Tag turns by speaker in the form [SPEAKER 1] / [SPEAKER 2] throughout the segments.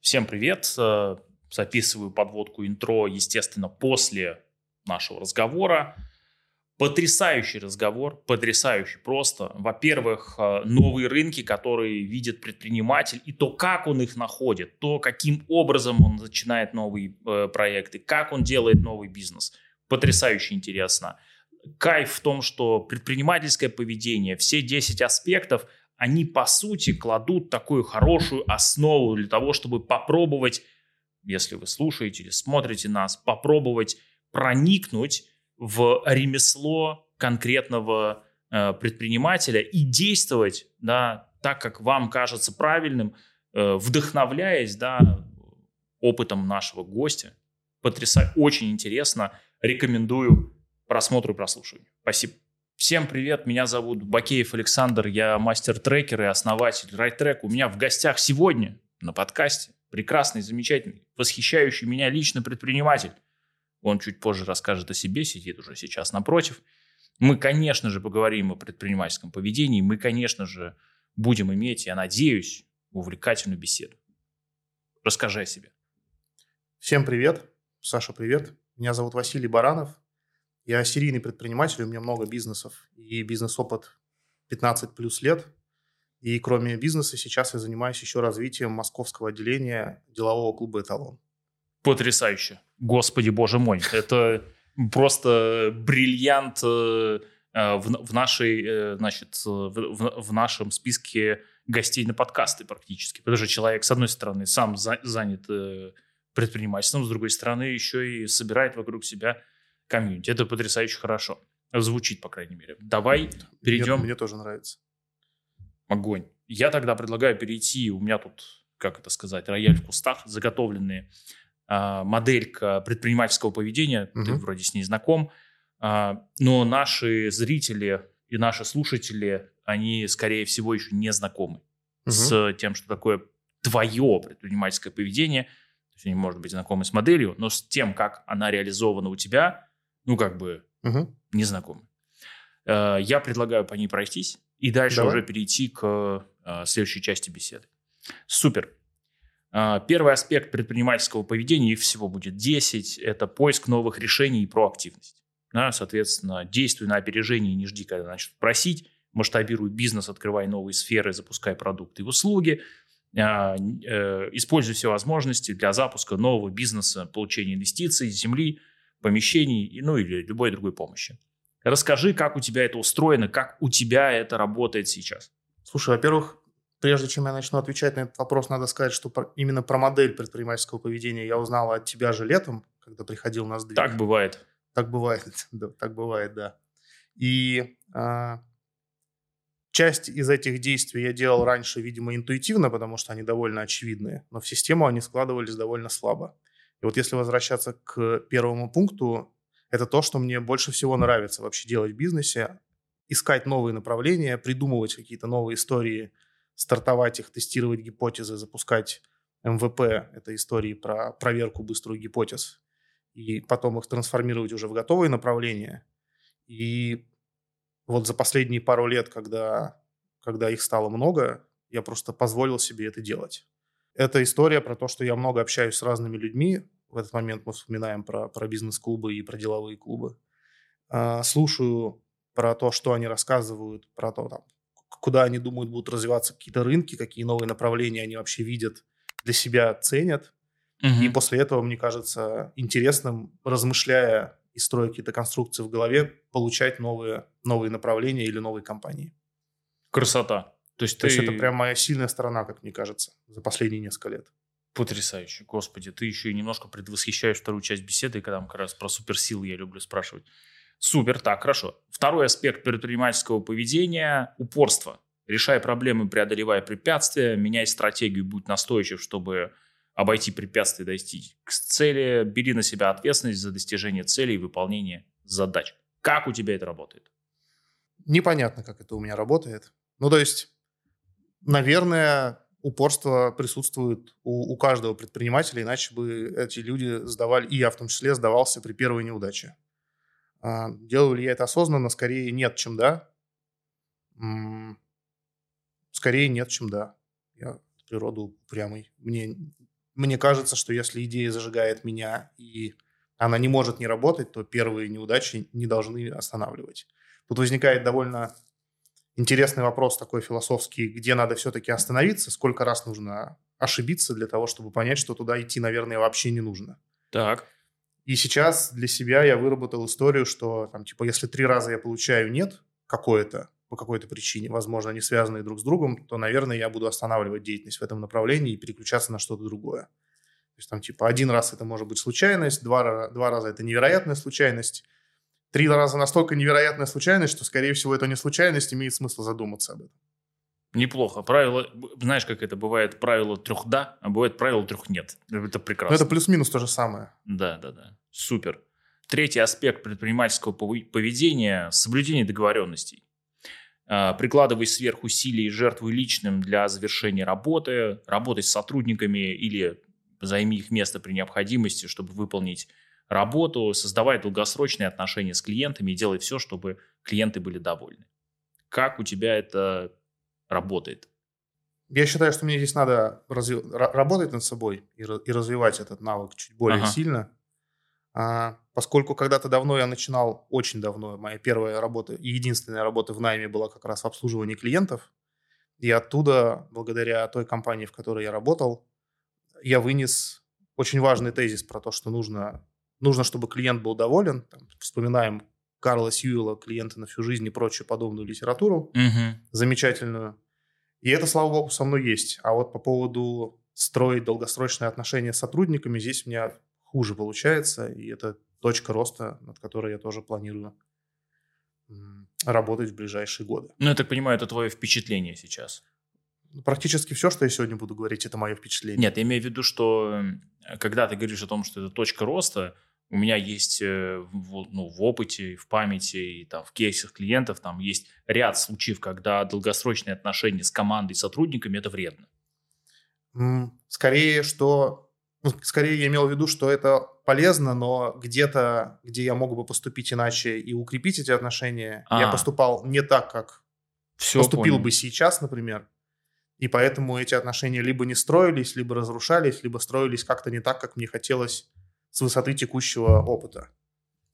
[SPEAKER 1] Всем привет. Э, записываю подводку интро, естественно, после нашего разговора. Потрясающий разговор, потрясающий просто. Во-первых, э, новые рынки, которые видит предприниматель, и то, как он их находит, то, каким образом он начинает новые э, проекты, как он делает новый бизнес. Потрясающе интересно. Кайф в том, что предпринимательское поведение, все 10 аспектов – они по сути кладут такую хорошую основу для того, чтобы попробовать, если вы слушаете или смотрите нас, попробовать проникнуть в ремесло конкретного э, предпринимателя и действовать, да, так, как вам кажется правильным, э, вдохновляясь, да, опытом нашего гостя. Потрясающе, очень интересно. Рекомендую просмотру и прослушиванию. Спасибо. Всем привет, меня зовут Бакеев Александр, я мастер-трекер и основатель RideTrack. У меня в гостях сегодня на подкасте прекрасный, замечательный, восхищающий меня лично предприниматель. Он чуть позже расскажет о себе, сидит уже сейчас напротив. Мы, конечно же, поговорим о предпринимательском поведении, мы, конечно же, будем иметь, я надеюсь, увлекательную беседу. Расскажи о себе.
[SPEAKER 2] Всем привет. Саша, привет. Меня зовут Василий Баранов. Я серийный предприниматель, у меня много бизнесов и бизнес-опыт 15 плюс лет. И кроме бизнеса сейчас я занимаюсь еще развитием московского отделения делового клуба «Эталон».
[SPEAKER 1] Потрясающе. Господи, боже мой. Это просто бриллиант э, э, в, нашей, э, значит, в, нашем списке гостей на подкасты практически. Потому что человек, с одной стороны, сам за, занят предпринимательством, с другой стороны, еще и собирает вокруг себя комьюнити. Это потрясающе хорошо. Звучит, по крайней мере. Давай перейдем...
[SPEAKER 2] Мне, мне тоже нравится.
[SPEAKER 1] Огонь. Я тогда предлагаю перейти, у меня тут, как это сказать, рояль в кустах, заготовленные э, моделька предпринимательского поведения, угу. ты вроде с ней знаком, э, но наши зрители и наши слушатели, они, скорее всего, еще не знакомы угу. с тем, что такое твое предпринимательское поведение. То есть они, может быть, знакомы с моделью, но с тем, как она реализована у тебя, ну, как бы, угу. не знакомы. Э, я предлагаю по ней пройтись и дальше Давай. уже перейти к э, следующей части беседы. Супер. Э, первый аспект предпринимательского поведения, их всего будет 10, это поиск новых решений и проактивность. Да, соответственно, действуй на опережение, не жди, когда начнут просить, масштабируй бизнес, открывай новые сферы, запускай продукты и услуги, используй все возможности для запуска нового бизнеса, получения инвестиций, земли, помещений, ну или любой другой помощи. Расскажи, как у тебя это устроено, как у тебя это работает сейчас.
[SPEAKER 2] Слушай, во-первых, прежде чем я начну отвечать на этот вопрос, надо сказать, что именно про модель предпринимательского поведения я узнал от тебя же летом, когда приходил на сдвиг.
[SPEAKER 1] Так бывает.
[SPEAKER 2] Так бывает, да, так бывает, да. И а, часть из этих действий я делал раньше, видимо, интуитивно, потому что они довольно очевидные, но в систему они складывались довольно слабо. И вот если возвращаться к первому пункту, это то, что мне больше всего нравится вообще делать в бизнесе. Искать новые направления, придумывать какие-то новые истории, стартовать их, тестировать гипотезы, запускать МВП, это истории про проверку быструю гипотез, и потом их трансформировать уже в готовые направления. И вот за последние пару лет, когда, когда их стало много, я просто позволил себе это делать. Это история про то, что я много общаюсь с разными людьми. В этот момент мы вспоминаем про, про бизнес-клубы и про деловые клубы. А, слушаю про то, что они рассказывают, про то, там, куда они думают будут развиваться какие-то рынки, какие новые направления они вообще видят, для себя ценят. Угу. И после этого, мне кажется, интересным, размышляя и строя какие-то конструкции в голове, получать новые, новые направления или новые компании.
[SPEAKER 1] Красота.
[SPEAKER 2] То есть, То ты... есть это прям моя сильная сторона, как мне кажется, за последние несколько лет.
[SPEAKER 1] Потрясающе. Господи, ты еще и немножко предвосхищаешь вторую часть беседы, когда мы как раз про суперсилы я люблю спрашивать. Супер, так, хорошо. Второй аспект предпринимательского поведения – упорство. Решай проблемы, преодолевая препятствия, меняй стратегию, будь настойчив, чтобы обойти препятствия, дойти к цели, бери на себя ответственность за достижение целей и выполнение задач. Как у тебя это работает?
[SPEAKER 2] Непонятно, как это у меня работает. Ну, то есть наверное, упорство присутствует у, у каждого предпринимателя, иначе бы эти люди сдавали, и я в том числе сдавался при первой неудаче. А, делаю ли я это осознанно? Скорее нет, чем да. Скорее нет, чем да. Я природу упрямый. Мне мне кажется, что если идея зажигает меня, и она не может не работать, то первые неудачи не должны останавливать. Тут возникает довольно интересный вопрос такой философский, где надо все-таки остановиться, сколько раз нужно ошибиться для того, чтобы понять, что туда идти, наверное, вообще не нужно.
[SPEAKER 1] Так.
[SPEAKER 2] И сейчас для себя я выработал историю, что там, типа, если три раза я получаю нет какое-то, по какой-то причине, возможно, не связанные друг с другом, то, наверное, я буду останавливать деятельность в этом направлении и переключаться на что-то другое. То есть там типа один раз это может быть случайность, два, два раза это невероятная случайность, три раза настолько невероятная случайность, что, скорее всего, это не случайность, имеет смысл задуматься об этом.
[SPEAKER 1] Неплохо. Правило, знаешь, как это бывает, правило трех да, а бывает правило трех нет. Это прекрасно.
[SPEAKER 2] Но это плюс-минус то же самое.
[SPEAKER 1] Да, да, да. Супер. Третий аспект предпринимательского поведения – соблюдение договоренностей. А, прикладывай сверхусилий и жертвуй личным для завершения работы, работай с сотрудниками или займи их место при необходимости, чтобы выполнить работу, создавай долгосрочные отношения с клиентами и делай все, чтобы клиенты были довольны. Как у тебя это работает?
[SPEAKER 2] Я считаю, что мне здесь надо разви... работать над собой и, и развивать этот навык чуть более ага. сильно. А, поскольку когда-то давно я начинал, очень давно, моя первая работа и единственная работа в найме была как раз в обслуживании клиентов. И оттуда, благодаря той компании, в которой я работал, я вынес очень важный тезис про то, что нужно, нужно чтобы клиент был доволен. Там, вспоминаем Карла Сьюэлла «Клиенты на всю жизнь» и прочую подобную литературу,
[SPEAKER 1] угу.
[SPEAKER 2] замечательную. И это, слава богу, со мной есть. А вот по поводу строить долгосрочные отношения с сотрудниками, здесь у меня хуже получается, и это точка роста, над которой я тоже планирую работать в ближайшие годы.
[SPEAKER 1] Ну, я так понимаю, это твое впечатление сейчас.
[SPEAKER 2] Практически все, что я сегодня буду говорить, это мое впечатление.
[SPEAKER 1] Нет, я имею в виду, что когда ты говоришь о том, что это точка роста, у меня есть э, в, ну, в опыте, в памяти и там, в кейсах клиентов там есть ряд случаев, когда долгосрочные отношения с командой, сотрудниками – это вредно.
[SPEAKER 2] Скорее, что ну, скорее я имел в виду, что это полезно, но где-то, где я мог бы поступить иначе и укрепить эти отношения, а. я поступал не так, как Все поступил понял. бы сейчас, например. И поэтому эти отношения либо не строились, либо разрушались, либо строились как-то не так, как мне хотелось с высоты текущего опыта.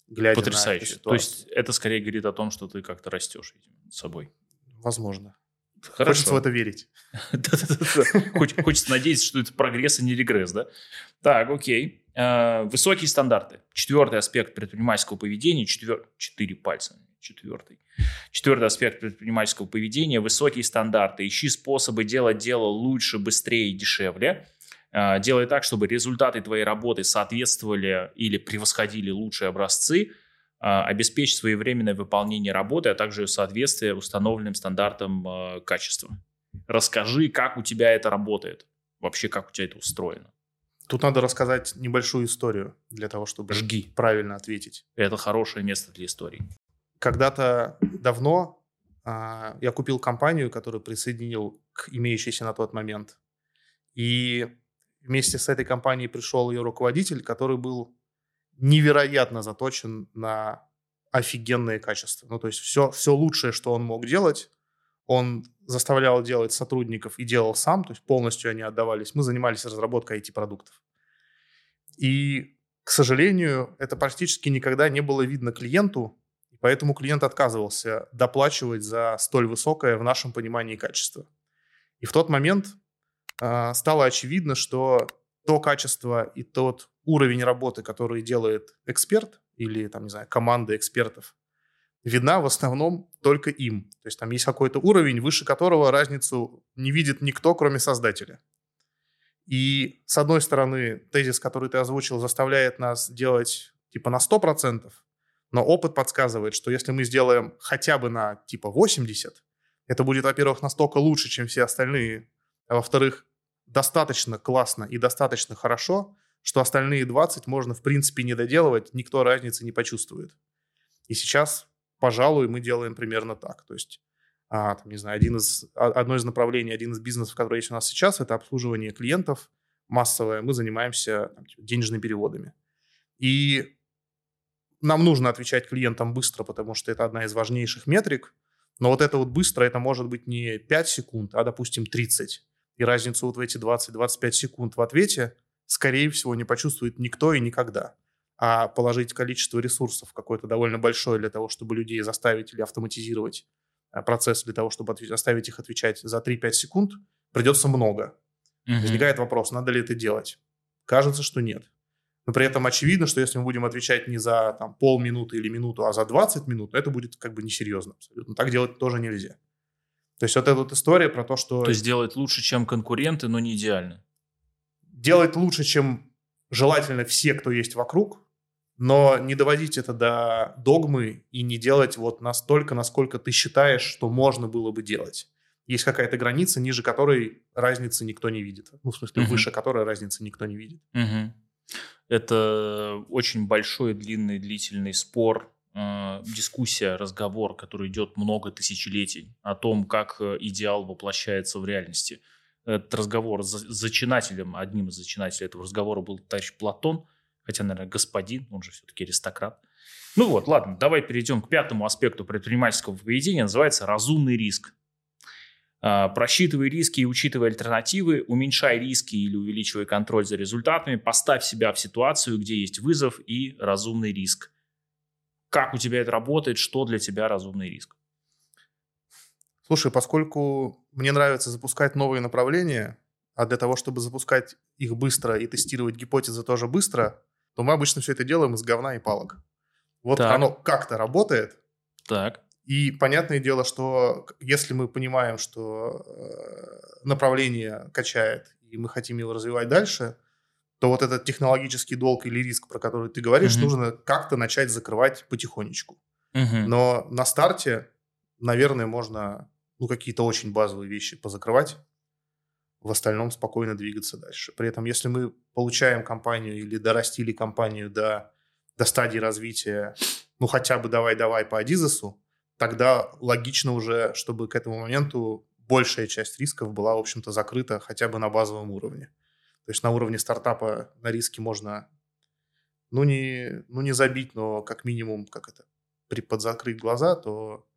[SPEAKER 1] Глядя Потрясающе. То есть это скорее говорит о том, что ты как-то растешь над собой.
[SPEAKER 2] Возможно. Хорошо. Хочется в это верить.
[SPEAKER 1] Хочется надеяться, что это прогресс, а не регресс, да? Так, окей. Э, высокие стандарты. Четвертый аспект предпринимательского поведения. Четыре пальца. Четвертый. Четвертый аспект предпринимательского поведения. Высокие стандарты. Ищи способы делать дело лучше, быстрее и дешевле. Э, делай так, чтобы результаты твоей работы соответствовали или превосходили лучшие образцы – а, обеспечить своевременное выполнение работы, а также соответствие установленным стандартам а, качества. Расскажи, как у тебя это работает, вообще как у тебя это устроено.
[SPEAKER 2] Тут надо рассказать небольшую историю для того, чтобы
[SPEAKER 1] Жги.
[SPEAKER 2] правильно ответить.
[SPEAKER 1] Это хорошее место для истории.
[SPEAKER 2] Когда-то давно а, я купил компанию, которую присоединил к имеющейся на тот момент. И вместе с этой компанией пришел ее руководитель, который был невероятно заточен на офигенные качества. Ну, то есть все, все лучшее, что он мог делать, он заставлял делать сотрудников и делал сам, то есть полностью они отдавались. Мы занимались разработкой IT-продуктов. И, к сожалению, это практически никогда не было видно клиенту, поэтому клиент отказывался доплачивать за столь высокое в нашем понимании качество. И в тот момент стало очевидно, что то качество и тот уровень работы, который делает эксперт или, там, не знаю, команда экспертов, видна в основном только им. То есть там есть какой-то уровень, выше которого разницу не видит никто, кроме создателя. И, с одной стороны, тезис, который ты озвучил, заставляет нас делать типа на 100%, но опыт подсказывает, что если мы сделаем хотя бы на типа 80, это будет, во-первых, настолько лучше, чем все остальные, а во-вторых, достаточно классно и достаточно хорошо, что остальные 20 можно, в принципе, не доделывать, никто разницы не почувствует. И сейчас, пожалуй, мы делаем примерно так. То есть, а, там, не знаю, один из, а, одно из направлений, один из бизнесов, который есть у нас сейчас, это обслуживание клиентов массовое. Мы занимаемся там, типа, денежными переводами. И нам нужно отвечать клиентам быстро, потому что это одна из важнейших метрик. Но вот это вот быстро, это может быть не 5 секунд, а, допустим, 30. И разницу вот в эти 20-25 секунд в ответе – скорее всего, не почувствует никто и никогда. А положить количество ресурсов какое-то довольно большое для того, чтобы людей заставить или автоматизировать э, процесс для того, чтобы заставить их отвечать за 3-5 секунд, придется много. Угу. Возникает вопрос, надо ли это делать. Кажется, что нет. Но при этом очевидно, что если мы будем отвечать не за там, полминуты или минуту, а за 20 минут, это будет как бы несерьезно абсолютно. Так делать тоже нельзя. То есть вот эта вот история про то, что...
[SPEAKER 1] То есть делать лучше, чем конкуренты, но не идеально.
[SPEAKER 2] Делать лучше, чем желательно все, кто есть вокруг, но не доводить это до догмы и не делать вот настолько, насколько ты считаешь, что можно было бы делать. Есть какая-то граница, ниже которой разницы никто не видит. Ну, в смысле, uh-huh. выше которой разницы никто не видит.
[SPEAKER 1] Uh-huh. Это очень большой, длинный, длительный спор, э, дискуссия, разговор, который идет много тысячелетий о том, как э, идеал воплощается в реальности. Этот разговор с зачинателем, одним из зачинателей этого разговора был товарищ Платон, хотя, наверное, господин, он же все-таки аристократ. Ну вот, ладно, давай перейдем к пятому аспекту предпринимательского поведения, называется разумный риск. А, просчитывай риски и учитывай альтернативы, уменьшай риски или увеличивай контроль за результатами, поставь себя в ситуацию, где есть вызов и разумный риск. Как у тебя это работает, что для тебя разумный риск?
[SPEAKER 2] Слушай, поскольку мне нравится запускать новые направления, а для того, чтобы запускать их быстро и тестировать гипотезы тоже быстро, то мы обычно все это делаем из говна и палок. Вот так. оно как-то работает.
[SPEAKER 1] Так.
[SPEAKER 2] И понятное дело, что если мы понимаем, что э, направление качает, и мы хотим его развивать дальше, то вот этот технологический долг или риск, про который ты говоришь, mm-hmm. нужно как-то начать закрывать потихонечку. Mm-hmm. Но на старте, наверное, можно ну, какие-то очень базовые вещи позакрывать, в остальном спокойно двигаться дальше. При этом, если мы получаем компанию или дорастили компанию до, до стадии развития, ну, хотя бы давай-давай по Адизесу, тогда логично уже, чтобы к этому моменту большая часть рисков была, в общем-то, закрыта хотя бы на базовом уровне. То есть на уровне стартапа на риски можно, ну не, ну не забить, но как минимум, как это, при подзакрыть глаза, то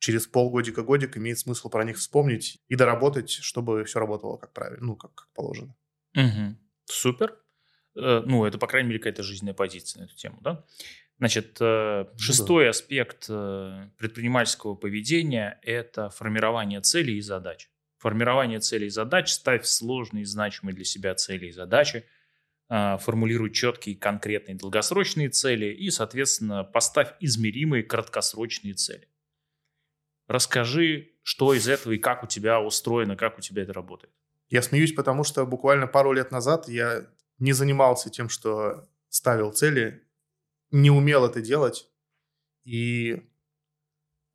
[SPEAKER 2] через полгодика-годик имеет смысл про них вспомнить и доработать, чтобы все работало как правильно, ну, как, как положено.
[SPEAKER 1] Угу. Супер. Э, ну, это, по крайней мере, какая-то жизненная позиция на эту тему, да? Значит, э, ну шестой да. аспект э, предпринимательского поведения – это формирование целей и задач. Формирование целей и задач, ставь сложные и значимые для себя цели и задачи, э, формулируй четкие, конкретные, долгосрочные цели и, соответственно, поставь измеримые краткосрочные цели. Расскажи, что из этого и как у тебя устроено, как у тебя это работает.
[SPEAKER 2] Я смеюсь, потому что буквально пару лет назад я не занимался тем, что ставил цели не умел это делать. И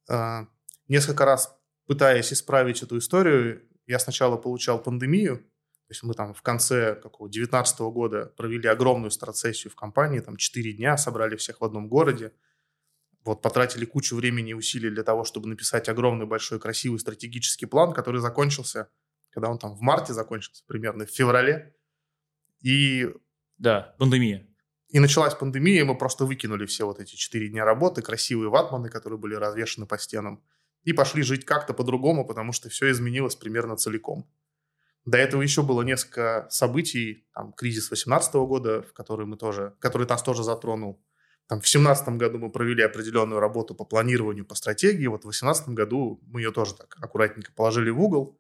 [SPEAKER 2] э, несколько раз пытаясь исправить эту историю, я сначала получал пандемию, то есть мы там в конце какого 19 года провели огромную страцессию в компании, там 4 дня, собрали всех в одном городе, вот потратили кучу времени и усилий для того, чтобы написать огромный, большой, красивый стратегический план, который закончился, когда он там в марте закончился, примерно в феврале. И...
[SPEAKER 1] Да, пандемия.
[SPEAKER 2] И началась пандемия, и мы просто выкинули все вот эти четыре дня работы, красивые ватманы, которые были развешаны по стенам, и пошли жить как-то по-другому, потому что все изменилось примерно целиком. До этого еще было несколько событий, там, кризис 18 года, в который мы тоже, который нас тоже затронул. Там, в 17 году мы провели определенную работу по планированию, по стратегии. Вот в 18 году мы ее тоже так аккуратненько положили в угол.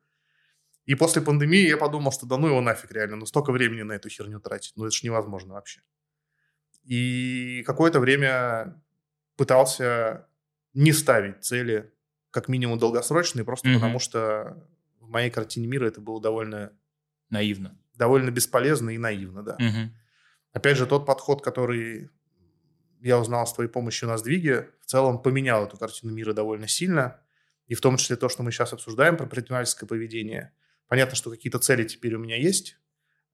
[SPEAKER 2] И после пандемии я подумал, что да ну его нафиг реально, ну столько времени на эту херню тратить, ну это же невозможно вообще. И какое-то время пытался не ставить цели, как минимум долгосрочные, просто mm-hmm. потому что в моей картине мира это было довольно...
[SPEAKER 1] Наивно.
[SPEAKER 2] Довольно бесполезно и наивно, да.
[SPEAKER 1] Mm-hmm.
[SPEAKER 2] Опять же, тот подход, который я узнал с твоей помощью на сдвиге, в целом поменял эту картину мира довольно сильно. И в том числе то, что мы сейчас обсуждаем про предпринимательское поведение. Понятно, что какие-то цели теперь у меня есть,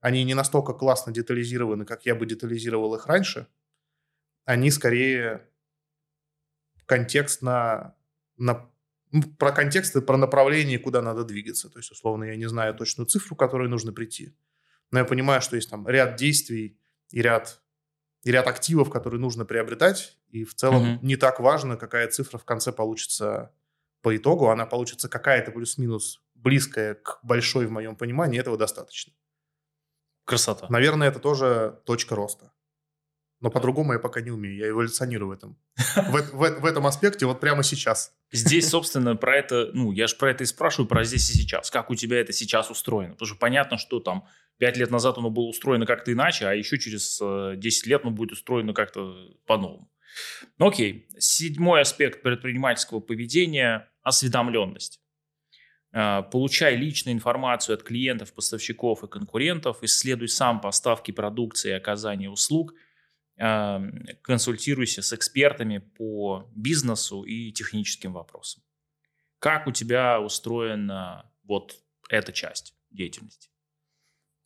[SPEAKER 2] они не настолько классно детализированы, как я бы детализировал их раньше. Они скорее контекст на, про контекст и про направление, куда надо двигаться. То есть, условно, я не знаю точную цифру, к которой нужно прийти. Но я понимаю, что есть там ряд действий и ряд, и ряд активов, которые нужно приобретать. И в целом mm-hmm. не так важно, какая цифра в конце получится по итогу. Она получится какая-то плюс-минус близкая к большой в моем понимании. Этого достаточно.
[SPEAKER 1] Красота.
[SPEAKER 2] Наверное, это тоже точка роста. Но по-другому я пока не умею. Я эволюционирую в этом. В, в, в этом аспекте вот прямо сейчас.
[SPEAKER 1] Здесь, собственно, про это, ну, я же про это и спрашиваю, про здесь и сейчас. Как у тебя это сейчас устроено? Потому что понятно, что там 5 лет назад оно было устроено как-то иначе, а еще через 10 э, лет оно будет устроено как-то по-новому. Ну, окей. Седьмой аспект предпринимательского поведения – осведомленность. Э, получай личную информацию от клиентов, поставщиков и конкурентов, исследуй сам поставки продукции и оказание услуг – консультируйся с экспертами по бизнесу и техническим вопросам. Как у тебя устроена вот эта часть деятельности?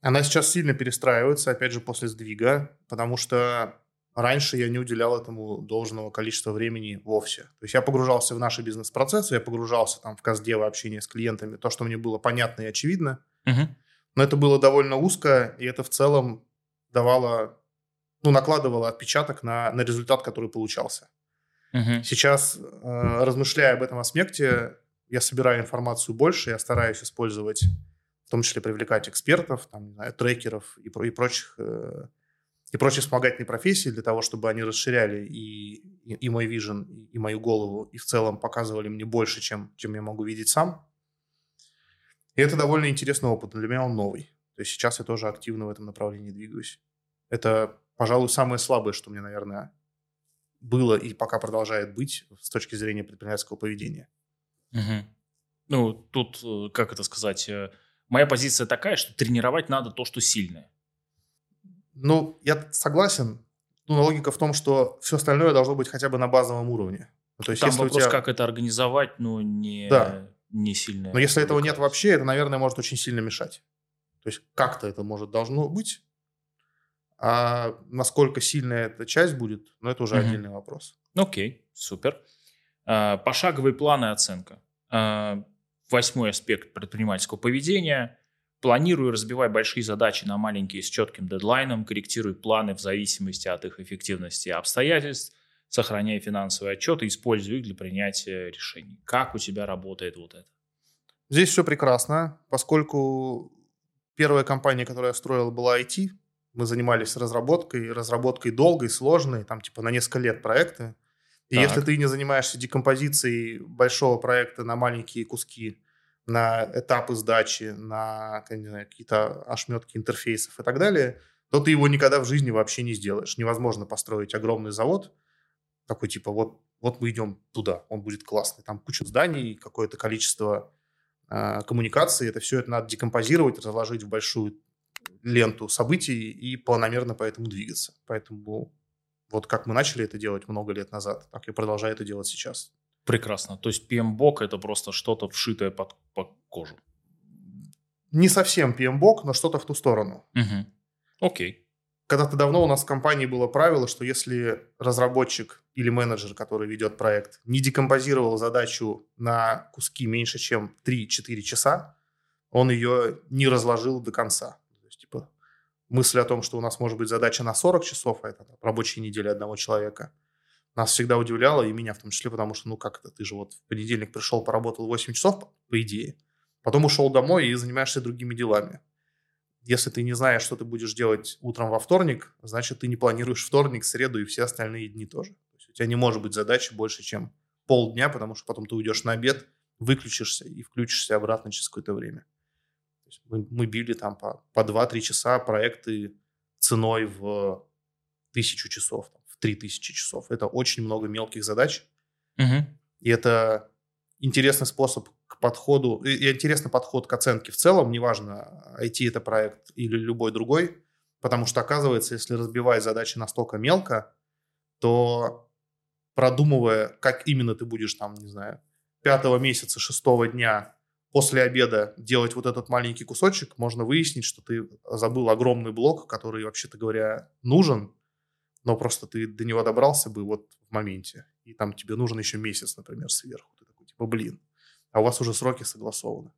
[SPEAKER 2] Она сейчас сильно перестраивается, опять же, после сдвига, потому что раньше я не уделял этому должного количества времени вовсе. То есть я погружался в наши бизнес-процессы, я погружался там в каздево общение с клиентами, то, что мне было понятно и очевидно, угу. но это было довольно узко, и это в целом давало ну, накладывало отпечаток на, на результат, который получался. Угу. Сейчас, э, размышляя об этом аспекте, я собираю информацию больше, я стараюсь использовать, в том числе привлекать экспертов, там, знаю, трекеров и, и прочих э, и прочие вспомогательные профессии для того, чтобы они расширяли и, и, и мой вижен, и, и мою голову, и в целом показывали мне больше, чем, чем я могу видеть сам. И это довольно интересный опыт, для меня он новый. То есть сейчас я тоже активно в этом направлении двигаюсь. Это пожалуй, самое слабое, что мне, наверное, было и пока продолжает быть с точки зрения предпринимательского поведения.
[SPEAKER 1] Угу. Ну, тут, э, как это сказать, э, моя позиция такая, что тренировать надо то, что сильное.
[SPEAKER 2] Ну, я согласен. Ну, логика в том, что все остальное должно быть хотя бы на базовом уровне.
[SPEAKER 1] Ну, то есть, Там если вопрос, тебя... как это организовать, но не,
[SPEAKER 2] да.
[SPEAKER 1] не сильно.
[SPEAKER 2] Но если этого нет вообще, это, наверное, может очень сильно мешать. То есть как-то это может должно быть, а насколько сильная эта часть будет, ну, это уже mm-hmm. отдельный вопрос.
[SPEAKER 1] Окей, супер. А, пошаговые планы оценка. А, восьмой аспект предпринимательского поведения. Планируй разбивай большие задачи на маленькие с четким дедлайном, корректируй планы в зависимости от их эффективности и обстоятельств, сохраняй финансовые отчеты, используй их для принятия решений. Как у тебя работает вот это?
[SPEAKER 2] Здесь все прекрасно, поскольку первая компания, которую я строил, была IT, мы занимались разработкой, разработкой долгой, сложной, там типа на несколько лет проекты. И так. если ты не занимаешься декомпозицией большого проекта на маленькие куски, на этапы сдачи, на какие-то ошметки интерфейсов и так далее, то ты его никогда в жизни вообще не сделаешь. Невозможно построить огромный завод, такой типа вот, вот мы идем туда, он будет классный. Там куча зданий, какое-то количество э, коммуникаций, это все это надо декомпозировать, разложить в большую ленту событий и планомерно по этому двигаться. Поэтому вот как мы начали это делать много лет назад, так и продолжаю это делать сейчас.
[SPEAKER 1] Прекрасно. То есть PMBOK это просто что-то вшитое под, под кожу.
[SPEAKER 2] Не совсем PMBOK, но что-то в ту сторону.
[SPEAKER 1] Угу. Окей.
[SPEAKER 2] Когда-то давно у нас в компании было правило, что если разработчик или менеджер, который ведет проект, не декомпозировал задачу на куски меньше, чем 3-4 часа, он ее не разложил до конца мысль о том, что у нас может быть задача на 40 часов, а это рабочая неделя одного человека, нас всегда удивляло, и меня в том числе, потому что, ну как это, ты же вот в понедельник пришел, поработал 8 часов, по идее, потом ушел домой и занимаешься другими делами. Если ты не знаешь, что ты будешь делать утром во вторник, значит, ты не планируешь вторник, среду и все остальные дни тоже. То есть у тебя не может быть задачи больше, чем полдня, потому что потом ты уйдешь на обед, выключишься и включишься обратно через какое-то время мы, мы били там по, по 2-3 часа проекты ценой в тысячу часов, в 3000 часов. Это очень много мелких задач. Угу. И это интересный способ к подходу, и интересный подход к оценке в целом, неважно, IT это проект или любой другой, потому что оказывается, если разбивать задачи настолько мелко, то продумывая, как именно ты будешь там, не знаю, пятого месяца, шестого дня после обеда делать вот этот маленький кусочек, можно выяснить, что ты забыл огромный блок, который, вообще-то говоря, нужен, но просто ты до него добрался бы вот в моменте. И там тебе нужен еще месяц, например, сверху. Ты такой, типа, блин. А у вас уже сроки согласованы.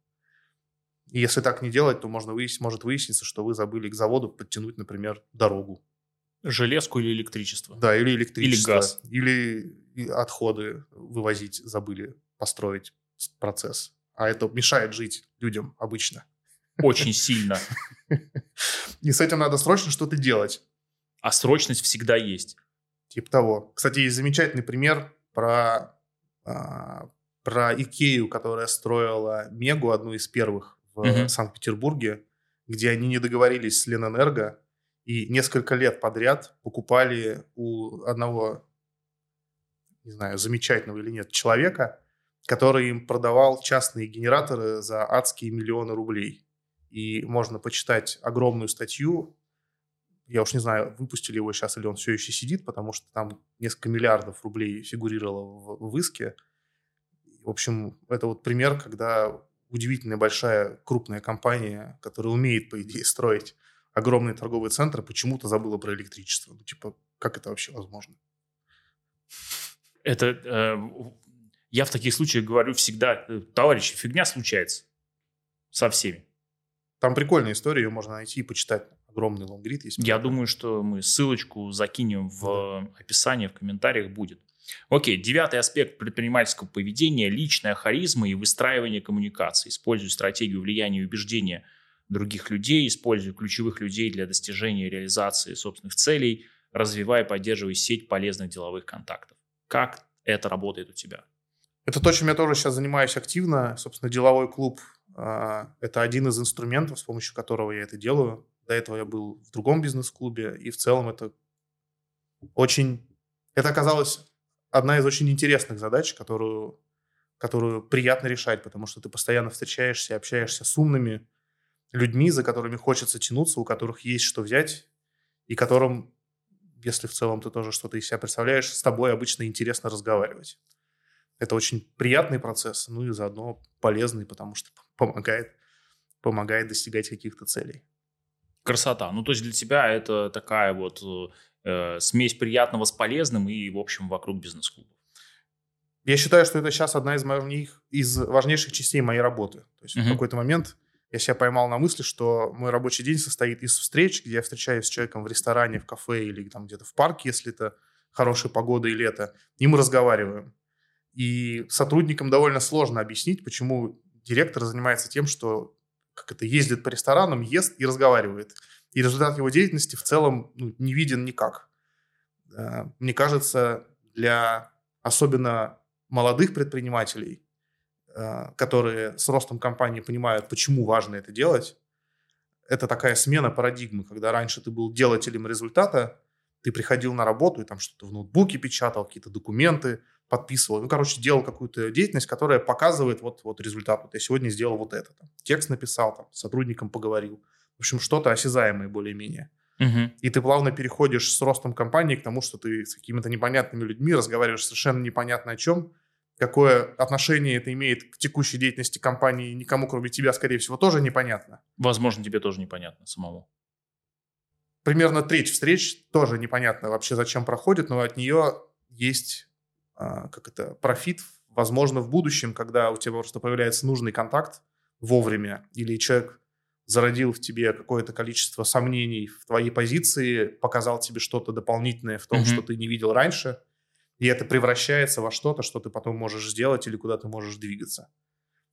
[SPEAKER 2] И если так не делать, то можно выяснить, может выясниться, что вы забыли к заводу подтянуть, например, дорогу.
[SPEAKER 1] Железку или электричество.
[SPEAKER 2] Да, или электричество.
[SPEAKER 1] Или газ.
[SPEAKER 2] Или отходы вывозить забыли построить процесс а это мешает жить людям обычно.
[SPEAKER 1] очень сильно.
[SPEAKER 2] И с этим надо срочно что-то делать.
[SPEAKER 1] А срочность всегда есть.
[SPEAKER 2] Типа того. Кстати, есть замечательный пример про, а, про Икею, которая строила Мегу, одну из первых в угу. Санкт-Петербурге, где они не договорились с Ленэнерго и несколько лет подряд покупали у одного, не знаю, замечательного или нет, человека, который им продавал частные генераторы за адские миллионы рублей. И можно почитать огромную статью, я уж не знаю, выпустили его сейчас или он все еще сидит, потому что там несколько миллиардов рублей фигурировало в, в иске. В общем, это вот пример, когда удивительно большая крупная компания, которая умеет, по идее, строить огромные торговые центры, почему-то забыла про электричество. Ну, типа, как это вообще возможно?
[SPEAKER 1] Это э, я в таких случаях говорю всегда, э, товарищи, фигня случается со всеми.
[SPEAKER 2] Там прикольная история, ее можно найти и почитать огромный лонгрид есть.
[SPEAKER 1] Я думаю, что мы ссылочку закинем в да. описании, в комментариях будет. Окей, девятый аспект предпринимательского поведения – личная харизма и выстраивание коммуникации. Используя стратегию влияния и убеждения других людей, используя ключевых людей для достижения и реализации собственных целей, развивая и поддерживая сеть полезных деловых контактов. Как это работает у тебя?
[SPEAKER 2] Это то, чем я тоже сейчас занимаюсь активно. Собственно, деловой клуб а, – это один из инструментов, с помощью которого я это делаю. До этого я был в другом бизнес-клубе, и в целом это очень... Это оказалось одна из очень интересных задач, которую, которую приятно решать, потому что ты постоянно встречаешься, общаешься с умными людьми, за которыми хочется тянуться, у которых есть что взять, и которым, если в целом ты тоже что-то из себя представляешь, с тобой обычно интересно разговаривать. Это очень приятный процесс, ну и заодно полезный, потому что помогает, помогает достигать каких-то целей
[SPEAKER 1] красота. Ну, то есть для тебя это такая вот э, смесь приятного с полезным и, в общем, вокруг бизнес-клуба.
[SPEAKER 2] Я считаю, что это сейчас одна из, моих, из важнейших частей моей работы. То есть uh-huh. в какой-то момент я себя поймал на мысли, что мой рабочий день состоит из встреч, где я встречаюсь с человеком в ресторане, в кафе или там где-то в парке, если это хорошая погода и лето, и мы разговариваем. И сотрудникам довольно сложно объяснить, почему директор занимается тем, что как это, ездит по ресторанам, ест и разговаривает. И результат его деятельности в целом ну, не виден никак. Э, мне кажется, для особенно молодых предпринимателей, э, которые с ростом компании понимают, почему важно это делать, это такая смена парадигмы, когда раньше ты был делателем результата, ты приходил на работу и там что-то в ноутбуке печатал, какие-то документы, подписывал. Ну, короче, делал какую-то деятельность, которая показывает вот, вот результат. Вот я сегодня сделал вот это. Там, текст написал, там, с сотрудником поговорил. В общем, что-то осязаемое более-менее. Угу. И ты плавно переходишь с ростом компании к тому, что ты с какими-то непонятными людьми разговариваешь совершенно непонятно о чем. Какое отношение это имеет к текущей деятельности компании, никому, кроме тебя, скорее всего, тоже непонятно.
[SPEAKER 1] Возможно, тебе тоже непонятно самому.
[SPEAKER 2] Примерно треть встреч тоже непонятно вообще, зачем проходит, но от нее есть как это, профит, возможно, в будущем, когда у тебя просто появляется нужный контакт вовремя, или человек зародил в тебе какое-то количество сомнений в твоей позиции, показал тебе что-то дополнительное в том, mm-hmm. что ты не видел раньше, и это превращается во что-то, что ты потом можешь сделать или куда ты можешь двигаться.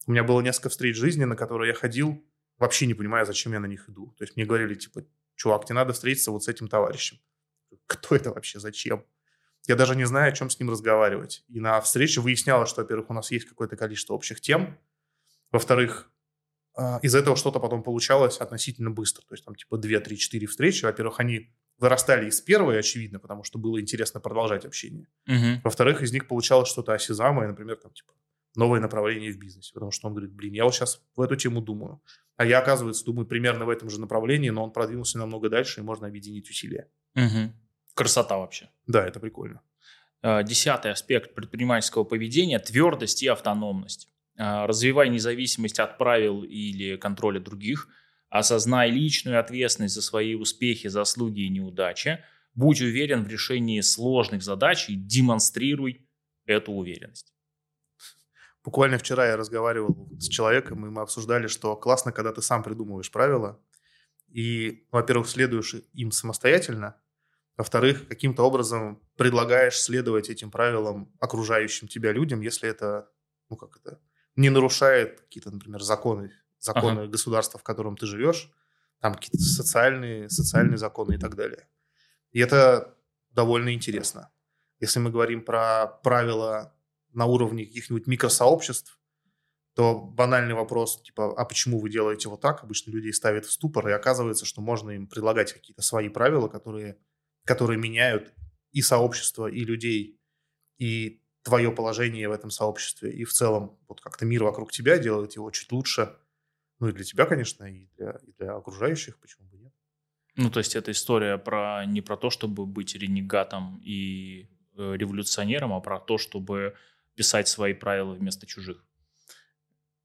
[SPEAKER 2] У меня было несколько встреч жизни, на которые я ходил, вообще не понимая, зачем я на них иду. То есть мне говорили, типа, чувак, тебе надо встретиться вот с этим товарищем. Кто это вообще, зачем? Я даже не знаю, о чем с ним разговаривать. И на встрече выяснялось, что, во-первых, у нас есть какое-то количество общих тем, во-вторых, а, из этого что-то потом получалось относительно быстро. То есть там типа 2, 3, 4 встречи. Во-первых, они вырастали из первой, очевидно, потому что было интересно продолжать общение. Угу. Во-вторых, из них получалось что-то осязаемое, например, там типа новое направление в бизнесе. Потому что он говорит, блин, я вот сейчас в эту тему думаю. А я, оказывается, думаю примерно в этом же направлении, но он продвинулся намного дальше, и можно объединить усилия.
[SPEAKER 1] Угу. Красота вообще.
[SPEAKER 2] Да, это прикольно.
[SPEAKER 1] А, десятый аспект предпринимательского поведения – твердость и автономность. А, развивай независимость от правил или контроля других, осознай личную ответственность за свои успехи, заслуги и неудачи, будь уверен в решении сложных задач и демонстрируй эту уверенность.
[SPEAKER 2] Буквально вчера я разговаривал с человеком, и мы обсуждали, что классно, когда ты сам придумываешь правила, и, во-первых, следуешь им самостоятельно, во-вторых, каким-то образом предлагаешь следовать этим правилам окружающим тебя людям, если это, ну как это, не нарушает какие-то, например, законы законы ага. государства, в котором ты живешь, там какие-то социальные, социальные законы и так далее. И это довольно интересно. Если мы говорим про правила на уровне каких-нибудь микросообществ, то банальный вопрос, типа, а почему вы делаете вот так, обычно людей ставят в ступор, и оказывается, что можно им предлагать какие-то свои правила, которые, которые меняют и сообщество, и людей, и твое положение в этом сообществе, и в целом вот как-то мир вокруг тебя делает его чуть лучше. Ну и для тебя, конечно, и для, и для окружающих, почему бы нет.
[SPEAKER 1] Ну, то есть это история про не про то, чтобы быть ренегатом и э, революционером, а про то, чтобы писать свои правила вместо чужих.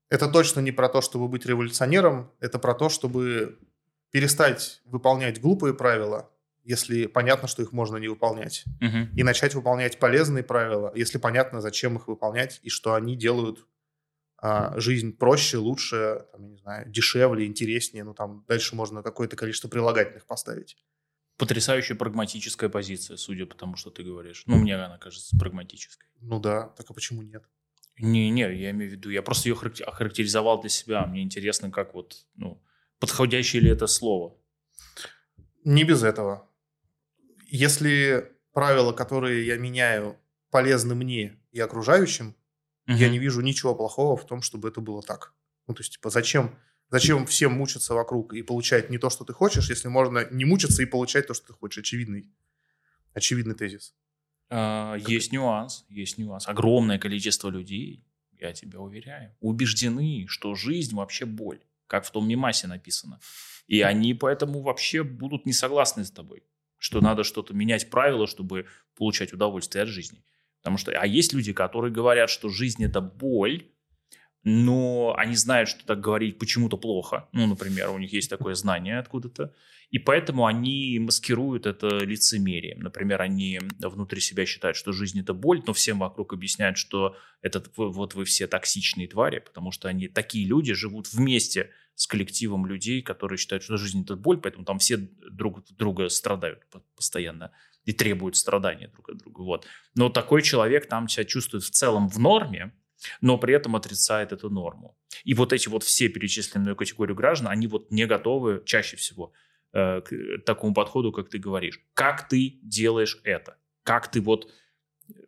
[SPEAKER 2] Это точно не про то, чтобы быть революционером, это про то, чтобы перестать выполнять глупые правила, если понятно, что их можно не выполнять,
[SPEAKER 1] угу.
[SPEAKER 2] и начать выполнять полезные правила, если понятно, зачем их выполнять и что они делают а, жизнь проще, лучше, там, я не знаю, дешевле, интереснее. Ну там дальше можно какое-то количество прилагательных поставить.
[SPEAKER 1] Потрясающая прагматическая позиция, судя по тому, что ты говоришь. Ну, мне она кажется прагматической.
[SPEAKER 2] Ну да, так а почему нет?
[SPEAKER 1] Не-не, я имею в виду, я просто ее охарактеризовал для себя. Мне интересно, как вот, ну, подходящее ли это слово.
[SPEAKER 2] Не без этого. Если правила, которые я меняю, полезны мне и окружающим, угу. я не вижу ничего плохого в том, чтобы это было так. Ну, то есть, типа, зачем, зачем всем мучиться вокруг и получать не то, что ты хочешь, если можно не мучиться и получать то, что ты хочешь? Очевидный, очевидный тезис.
[SPEAKER 1] А, есть нюанс, есть нюанс. Огромное количество людей, я тебя уверяю, убеждены, что жизнь вообще боль, как в том мемасе написано. И они поэтому вообще будут не согласны с тобой, что надо что-то менять правила, чтобы получать удовольствие от жизни. Потому что, а есть люди, которые говорят, что жизнь это боль, но они знают, что так говорить почему-то плохо. Ну, например, у них есть такое знание откуда-то. И поэтому они маскируют это лицемерием. Например, они внутри себя считают, что жизнь это боль, но всем вокруг объясняют, что это вот вы все токсичные твари, потому что они такие люди живут вместе с коллективом людей, которые считают, что жизнь это боль, поэтому там все друг друга страдают постоянно и требуют страдания друг от друга. Вот. Но такой человек там себя чувствует в целом в норме, но при этом отрицает эту норму. И вот эти вот все перечисленные категории граждан, они вот не готовы чаще всего э, к такому подходу, как ты говоришь. Как ты делаешь это? Как ты вот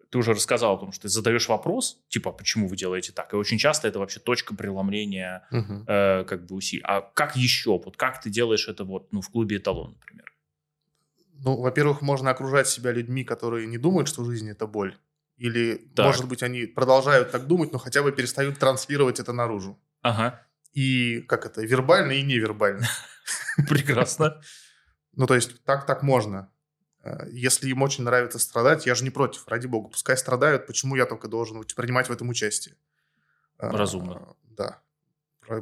[SPEAKER 1] ты уже рассказал о том, что ты задаешь вопрос, типа, почему вы делаете так, и очень часто это вообще точка преломления
[SPEAKER 2] угу.
[SPEAKER 1] э, как бы усилий. А как еще, вот как ты делаешь это вот, ну, в клубе «Эталон», например?
[SPEAKER 2] Ну, во-первых, можно окружать себя людьми, которые не думают, что жизнь – это боль. Или, так. может быть, они продолжают так думать, но хотя бы перестают транслировать это наружу.
[SPEAKER 1] Ага.
[SPEAKER 2] И как это, вербально и невербально.
[SPEAKER 1] Прекрасно.
[SPEAKER 2] Ну, то есть так так можно. Э, если им очень нравится страдать, я же не против, ради бога. Пускай страдают, почему я только должен принимать в этом участие?
[SPEAKER 1] Э, Разумно.
[SPEAKER 2] Да,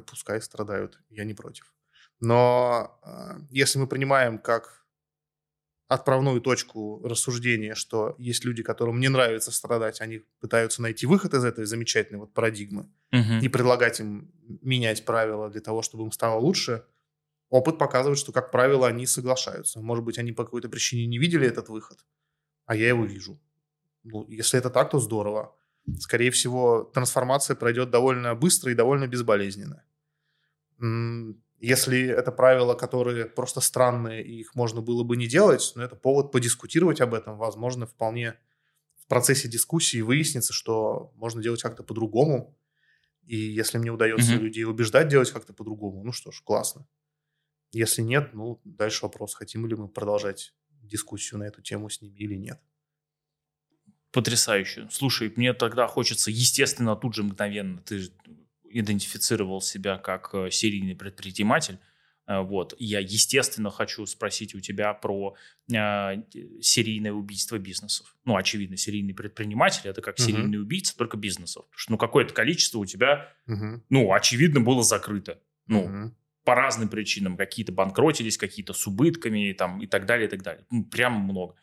[SPEAKER 2] пускай страдают, я не против. Но э, если мы принимаем как отправную точку рассуждения, что есть люди, которым не нравится страдать, они пытаются найти выход из этой замечательной вот парадигмы
[SPEAKER 1] угу.
[SPEAKER 2] и предлагать им менять правила для того, чтобы им стало лучше. Опыт показывает, что, как правило, они соглашаются. Может быть, они по какой-то причине не видели этот выход, а я его вижу. Ну, если это так, то здорово. Скорее всего, трансформация пройдет довольно быстро и довольно безболезненно. Если это правила, которые просто странные, и их можно было бы не делать, но это повод подискутировать об этом. Возможно, вполне в процессе дискуссии выяснится, что можно делать как-то по-другому. И если мне удается mm-hmm. людей убеждать делать как-то по-другому, ну что ж, классно. Если нет, ну, дальше вопрос, хотим ли мы продолжать дискуссию на эту тему с ними или нет.
[SPEAKER 1] Потрясающе. Слушай, мне тогда хочется, естественно, тут же мгновенно, ты идентифицировал себя как э, серийный предприниматель. Э, вот. Я, естественно, хочу спросить у тебя про э, серийное убийство бизнесов. Ну, очевидно, серийный предприниматель – это как uh-huh. серийный убийца, только бизнесов. Потому что ну, какое-то количество у тебя,
[SPEAKER 2] uh-huh.
[SPEAKER 1] ну, очевидно, было закрыто. Ну, uh-huh. По разным причинам. Какие-то банкротились, какие-то с убытками там, и так далее, и так далее. Ну, прям много.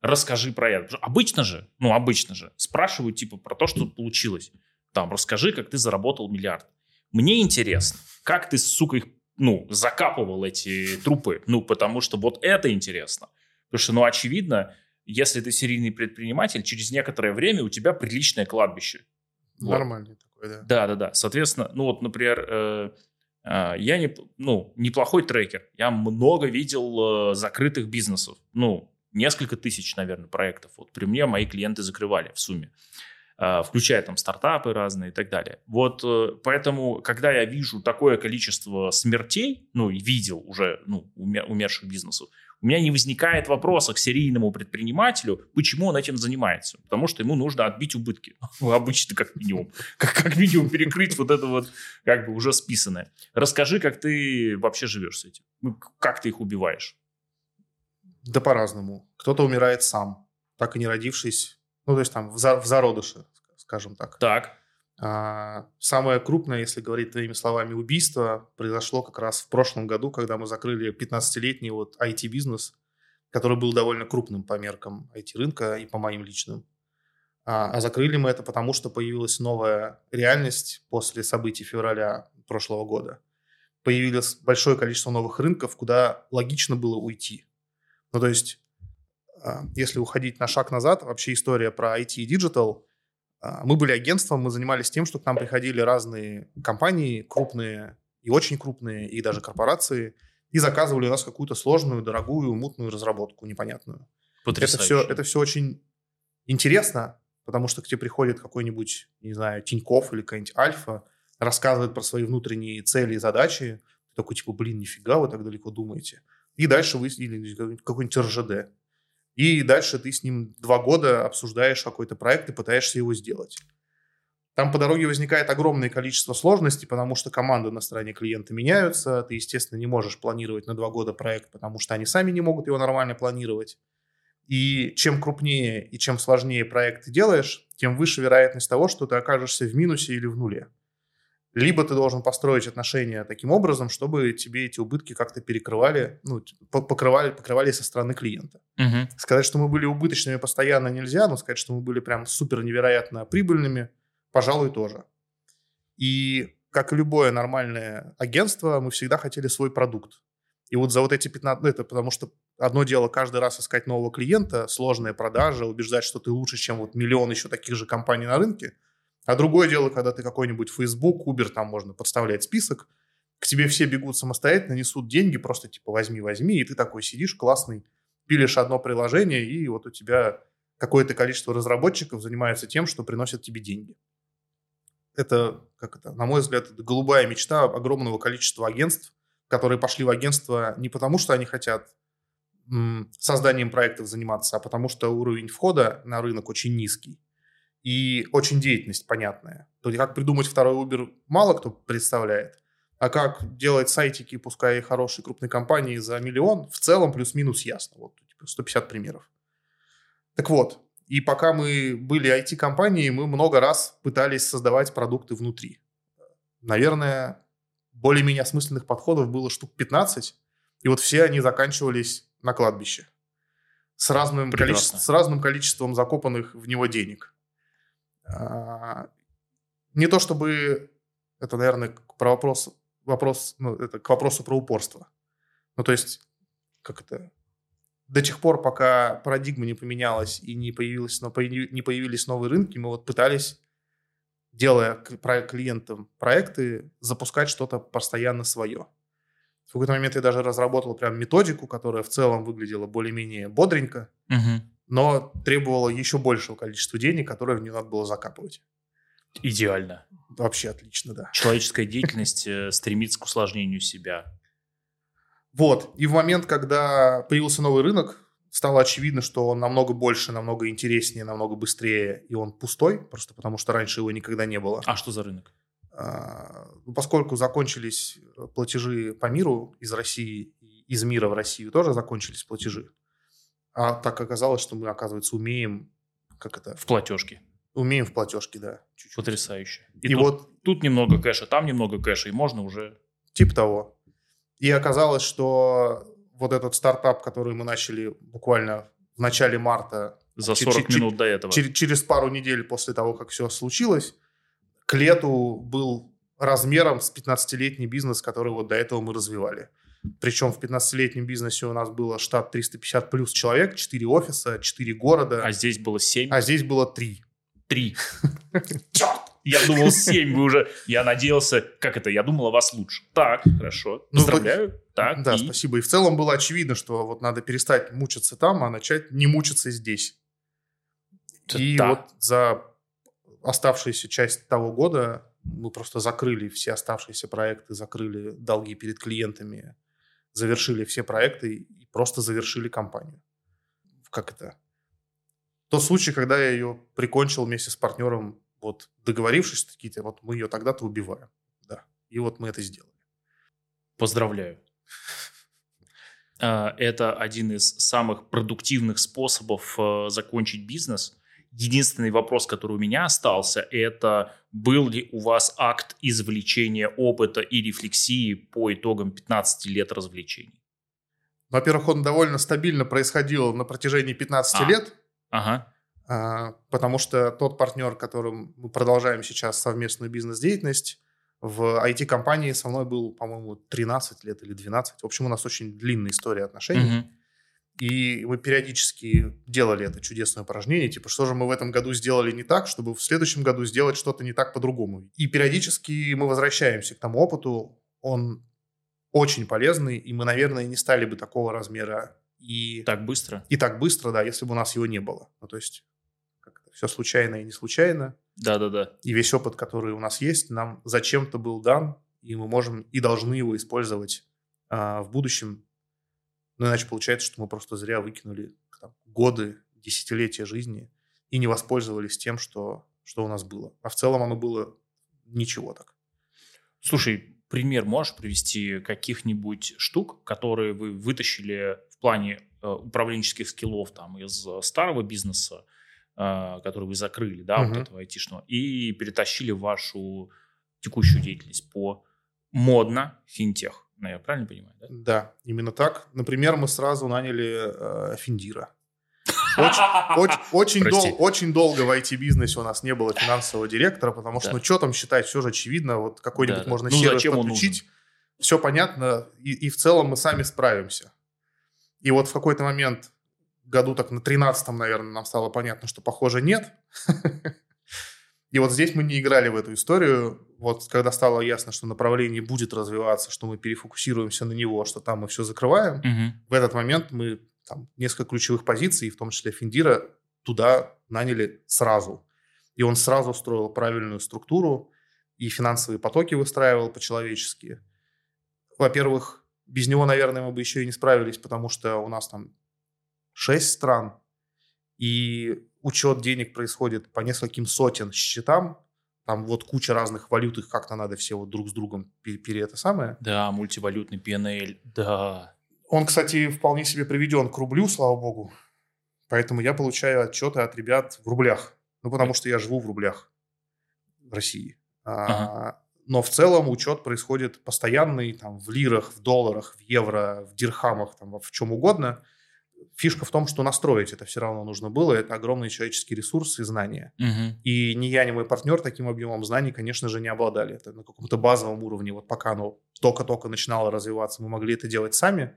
[SPEAKER 1] Расскажи про это. Обычно же, ну, обычно же, спрашивают, типа, про то, что получилось. Там, расскажи, как ты заработал миллиард. Мне интересно, как ты, сука, их, ну, закапывал эти трупы. Ну, потому что вот это интересно. Потому что, ну, очевидно, если ты серийный предприниматель, через некоторое время у тебя приличное кладбище.
[SPEAKER 2] Нормальный вот. такой, да.
[SPEAKER 1] Да, да, да. Соответственно, ну вот, например, э, я не, ну, неплохой трекер. Я много видел э, закрытых бизнесов. Ну, несколько тысяч, наверное, проектов. Вот при мне мои клиенты закрывали в сумме. А, включая там стартапы разные и так далее. Вот э, поэтому, когда я вижу такое количество смертей, ну, и видел уже ну, умерших бизнесов, у меня не возникает вопроса к серийному предпринимателю, почему он этим занимается. Потому что ему нужно отбить убытки. Обычно как минимум. Как, как минимум перекрыть вот это вот как бы уже списанное. Расскажи, как ты вообще живешь с этим. Ну, как ты их убиваешь?
[SPEAKER 2] Да по-разному. Кто-то умирает сам, так и не родившись. Ну, то есть там в, за, в зародыше, скажем так.
[SPEAKER 1] Так.
[SPEAKER 2] А, самое крупное, если говорить твоими словами, убийство произошло как раз в прошлом году, когда мы закрыли 15-летний вот IT-бизнес, который был довольно крупным по меркам IT-рынка и по моим личным. А, а закрыли мы это потому, что появилась новая реальность после событий февраля прошлого года. Появилось большое количество новых рынков, куда логично было уйти. Ну, то есть, а, если уходить на шаг назад, вообще история про IT и digital – мы были агентством, мы занимались тем, что к нам приходили разные компании, крупные и очень крупные, и даже корпорации, и заказывали у нас какую-то сложную, дорогую, мутную разработку, непонятную. Это все, это все очень интересно, потому что к тебе приходит какой-нибудь, не знаю, Тиньков или какая-нибудь Альфа, рассказывает про свои внутренние цели и задачи. Ты такой, типа, блин, нифига вы так далеко думаете. И дальше вы, или какой-нибудь РЖД. И дальше ты с ним два года обсуждаешь какой-то проект и пытаешься его сделать. Там по дороге возникает огромное количество сложностей, потому что команды на стороне клиента меняются. Ты, естественно, не можешь планировать на два года проект, потому что они сами не могут его нормально планировать. И чем крупнее и чем сложнее проект ты делаешь, тем выше вероятность того, что ты окажешься в минусе или в нуле либо ты должен построить отношения таким образом, чтобы тебе эти убытки как-то перекрывали, ну, покрывали, покрывали со стороны клиента.
[SPEAKER 1] Угу.
[SPEAKER 2] Сказать, что мы были убыточными постоянно нельзя, но сказать, что мы были прям супер невероятно прибыльными, пожалуй, тоже. И как и любое нормальное агентство, мы всегда хотели свой продукт. И вот за вот эти 15... Ну, это потому что одно дело каждый раз искать нового клиента, сложная продажа, убеждать, что ты лучше, чем вот миллион еще таких же компаний на рынке – а другое дело, когда ты какой-нибудь Facebook, Uber, там можно подставлять список, к тебе все бегут самостоятельно, несут деньги, просто типа возьми, возьми, и ты такой сидишь классный, пилишь одно приложение, и вот у тебя какое-то количество разработчиков занимается тем, что приносят тебе деньги. Это, как это, на мой взгляд, голубая мечта огромного количества агентств, которые пошли в агентство не потому, что они хотят созданием проектов заниматься, а потому что уровень входа на рынок очень низкий и очень деятельность понятная. То есть как придумать второй Uber мало кто представляет, а как делать сайтики, пускай и хорошие крупные компании за миллион, в целом плюс-минус ясно. Вот 150 типа, примеров. Так вот, и пока мы были IT-компанией, мы много раз пытались создавать продукты внутри. Наверное, более-менее осмысленных подходов было штук 15, и вот все они заканчивались на кладбище с разным, количеством, с разным количеством закопанных в него денег. А, не то чтобы это, наверное, про вопрос, вопрос ну, это к вопросу про упорство. Ну, то есть, как это, до тех пор, пока парадигма не поменялась и не, появилась, но не появились новые рынки, мы вот пытались, делая клиентам проекты, запускать что-то постоянно свое. В какой-то момент я даже разработал прям методику, которая в целом выглядела более-менее бодренько.
[SPEAKER 1] Угу
[SPEAKER 2] но требовало еще большего количества денег, которые в нее надо было закапывать.
[SPEAKER 1] Идеально.
[SPEAKER 2] Вообще отлично, да.
[SPEAKER 1] Человеческая деятельность э, стремится к усложнению себя.
[SPEAKER 2] Вот. И в момент, когда появился новый рынок, стало очевидно, что он намного больше, намного интереснее, намного быстрее, и он пустой, просто потому что раньше его никогда не было.
[SPEAKER 1] А что за рынок?
[SPEAKER 2] А, ну, поскольку закончились платежи по миру из России, из мира в Россию тоже закончились платежи, а так оказалось, что мы, оказывается, умеем, как это?
[SPEAKER 1] В платежке.
[SPEAKER 2] Умеем в платежке, да.
[SPEAKER 1] Чуть-чуть. Потрясающе.
[SPEAKER 2] И, и тут, вот
[SPEAKER 1] тут немного кэша, там немного кэша, и можно уже...
[SPEAKER 2] Типа того. И оказалось, что вот этот стартап, который мы начали буквально в начале марта...
[SPEAKER 1] За 40 ч- минут до этого.
[SPEAKER 2] Через, через пару недель после того, как все случилось, к лету был размером с 15-летний бизнес, который вот до этого мы развивали. Причем в 15-летнем бизнесе у нас было штат 350 плюс человек, 4 офиса, 4 города.
[SPEAKER 1] А здесь было 7?
[SPEAKER 2] А здесь было 3.
[SPEAKER 1] 3.
[SPEAKER 2] Черт!
[SPEAKER 1] Я думал, 7 вы уже... Я надеялся... Как это? Я думал о вас лучше. Так, хорошо.
[SPEAKER 2] Ну,
[SPEAKER 1] Поздравляю. Так,
[SPEAKER 2] Да,
[SPEAKER 1] и-
[SPEAKER 2] спасибо. И в целом было очевидно, что вот надо перестать мучиться там, а начать не мучиться здесь. И
[SPEAKER 1] Да.
[SPEAKER 2] вот за оставшуюся часть того года мы просто закрыли все оставшиеся проекты, закрыли долги перед клиентами, завершили все проекты и просто завершили компанию. Как это? Тот случай, когда я ее прикончил вместе с партнером, вот договорившись, такие, вот мы ее тогда-то убиваем. Да. И вот мы это сделали.
[SPEAKER 1] Поздравляю. А, Это один из самых продуктивных способов э, закончить бизнес. Единственный вопрос, который у меня остался, это был ли у вас акт извлечения опыта и рефлексии по итогам 15 лет развлечений?
[SPEAKER 2] Во-первых, он довольно стабильно происходил на протяжении 15
[SPEAKER 1] А.
[SPEAKER 2] лет,
[SPEAKER 1] Ага.
[SPEAKER 2] а, потому что тот партнер, которым мы продолжаем сейчас совместную бизнес-деятельность, в IT-компании со мной был, по-моему, 13 лет или 12. В общем, у нас очень длинная история отношений.
[SPEAKER 1] Мгм.
[SPEAKER 2] И мы периодически делали это чудесное упражнение, типа, что же мы в этом году сделали не так, чтобы в следующем году сделать что-то не так по-другому. И периодически мы возвращаемся к тому опыту, он очень полезный, и мы, наверное, не стали бы такого размера и
[SPEAKER 1] Так быстро?
[SPEAKER 2] и так быстро, да, если бы у нас его не было. Ну, то есть, все случайно и не случайно.
[SPEAKER 1] Да-да-да.
[SPEAKER 2] И весь опыт, который у нас есть, нам зачем-то был дан, и мы можем и должны его использовать а, в будущем. Но иначе получается, что мы просто зря выкинули там, годы, десятилетия жизни и не воспользовались тем, что, что у нас было. А в целом оно было ничего так.
[SPEAKER 1] Слушай, пример можешь привести каких-нибудь штук, которые вы вытащили в плане э, управленческих скиллов там из э, старого бизнеса, э, который вы закрыли, да, вот
[SPEAKER 2] Мгм.
[SPEAKER 1] этого айтишного, и перетащили в вашу текущую деятельность по модно финтех. Ну, я правильно понимаю, да?
[SPEAKER 2] Да, именно так. Например, мы сразу наняли э, Финдира. Очень, очень, очень, дол- очень долго в IT-бизнесе у нас не было финансового директора, потому что,
[SPEAKER 1] Да.
[SPEAKER 2] ну, что там считать, все же очевидно, вот какой-нибудь
[SPEAKER 1] Да, да.
[SPEAKER 2] можно
[SPEAKER 1] Ну,
[SPEAKER 2] сервис подключить, все понятно, и, и в целом мы сами справимся. И вот в какой-то момент, году так на 13-м, наверное, нам стало понятно, что, похоже, нет. И вот здесь мы не играли в эту историю. Вот когда стало ясно, что направление будет развиваться, что мы перефокусируемся на него, что там мы все закрываем,
[SPEAKER 1] Мгм.
[SPEAKER 2] в этот момент мы там несколько ключевых позиций, в том числе Финдира, туда наняли сразу. И он сразу строил правильную структуру и финансовые потоки выстраивал по-человечески. Во-первых, без него, наверное, мы бы еще и не справились, потому что у нас там шесть стран, и учет денег происходит по нескольким сотен счетам, там вот куча разных валют, их как-то надо все вот друг с другом пере, пере- это самое.
[SPEAKER 1] Да, мультивалютный PNL, да.
[SPEAKER 2] Он, кстати, вполне себе приведен к рублю, слава богу. Поэтому я получаю отчеты от ребят в рублях. Ну, потому что я живу в рублях в России. А, Но в целом учет происходит постоянный, там, в лирах, в долларах, в евро, в дирхамах, там, в чем угодно. Фишка в том, что настроить это все равно нужно было. Это огромный человеческий ресурс и знания.
[SPEAKER 1] Мгм.
[SPEAKER 2] И ни я, ни мой партнер таким объемом знаний, конечно же, не обладали. Это на каком-то базовом уровне. Вот пока оно только-только начинало развиваться, мы могли это делать сами.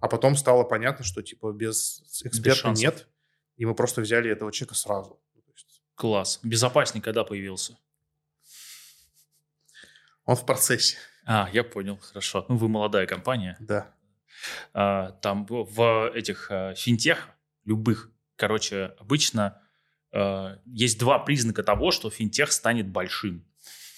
[SPEAKER 2] А потом стало понятно, что типа без эксперта
[SPEAKER 1] шансов.
[SPEAKER 2] нет. И мы просто взяли этого человека сразу. Ну,
[SPEAKER 1] Класс. Безопасник когда появился?
[SPEAKER 2] Он в процессе.
[SPEAKER 1] А, я понял, хорошо. Ну, вы молодая компания.
[SPEAKER 2] Да.
[SPEAKER 1] А, там в- этих а, финтех, любых, короче, обычно а, есть два признака того, что финтех станет большим.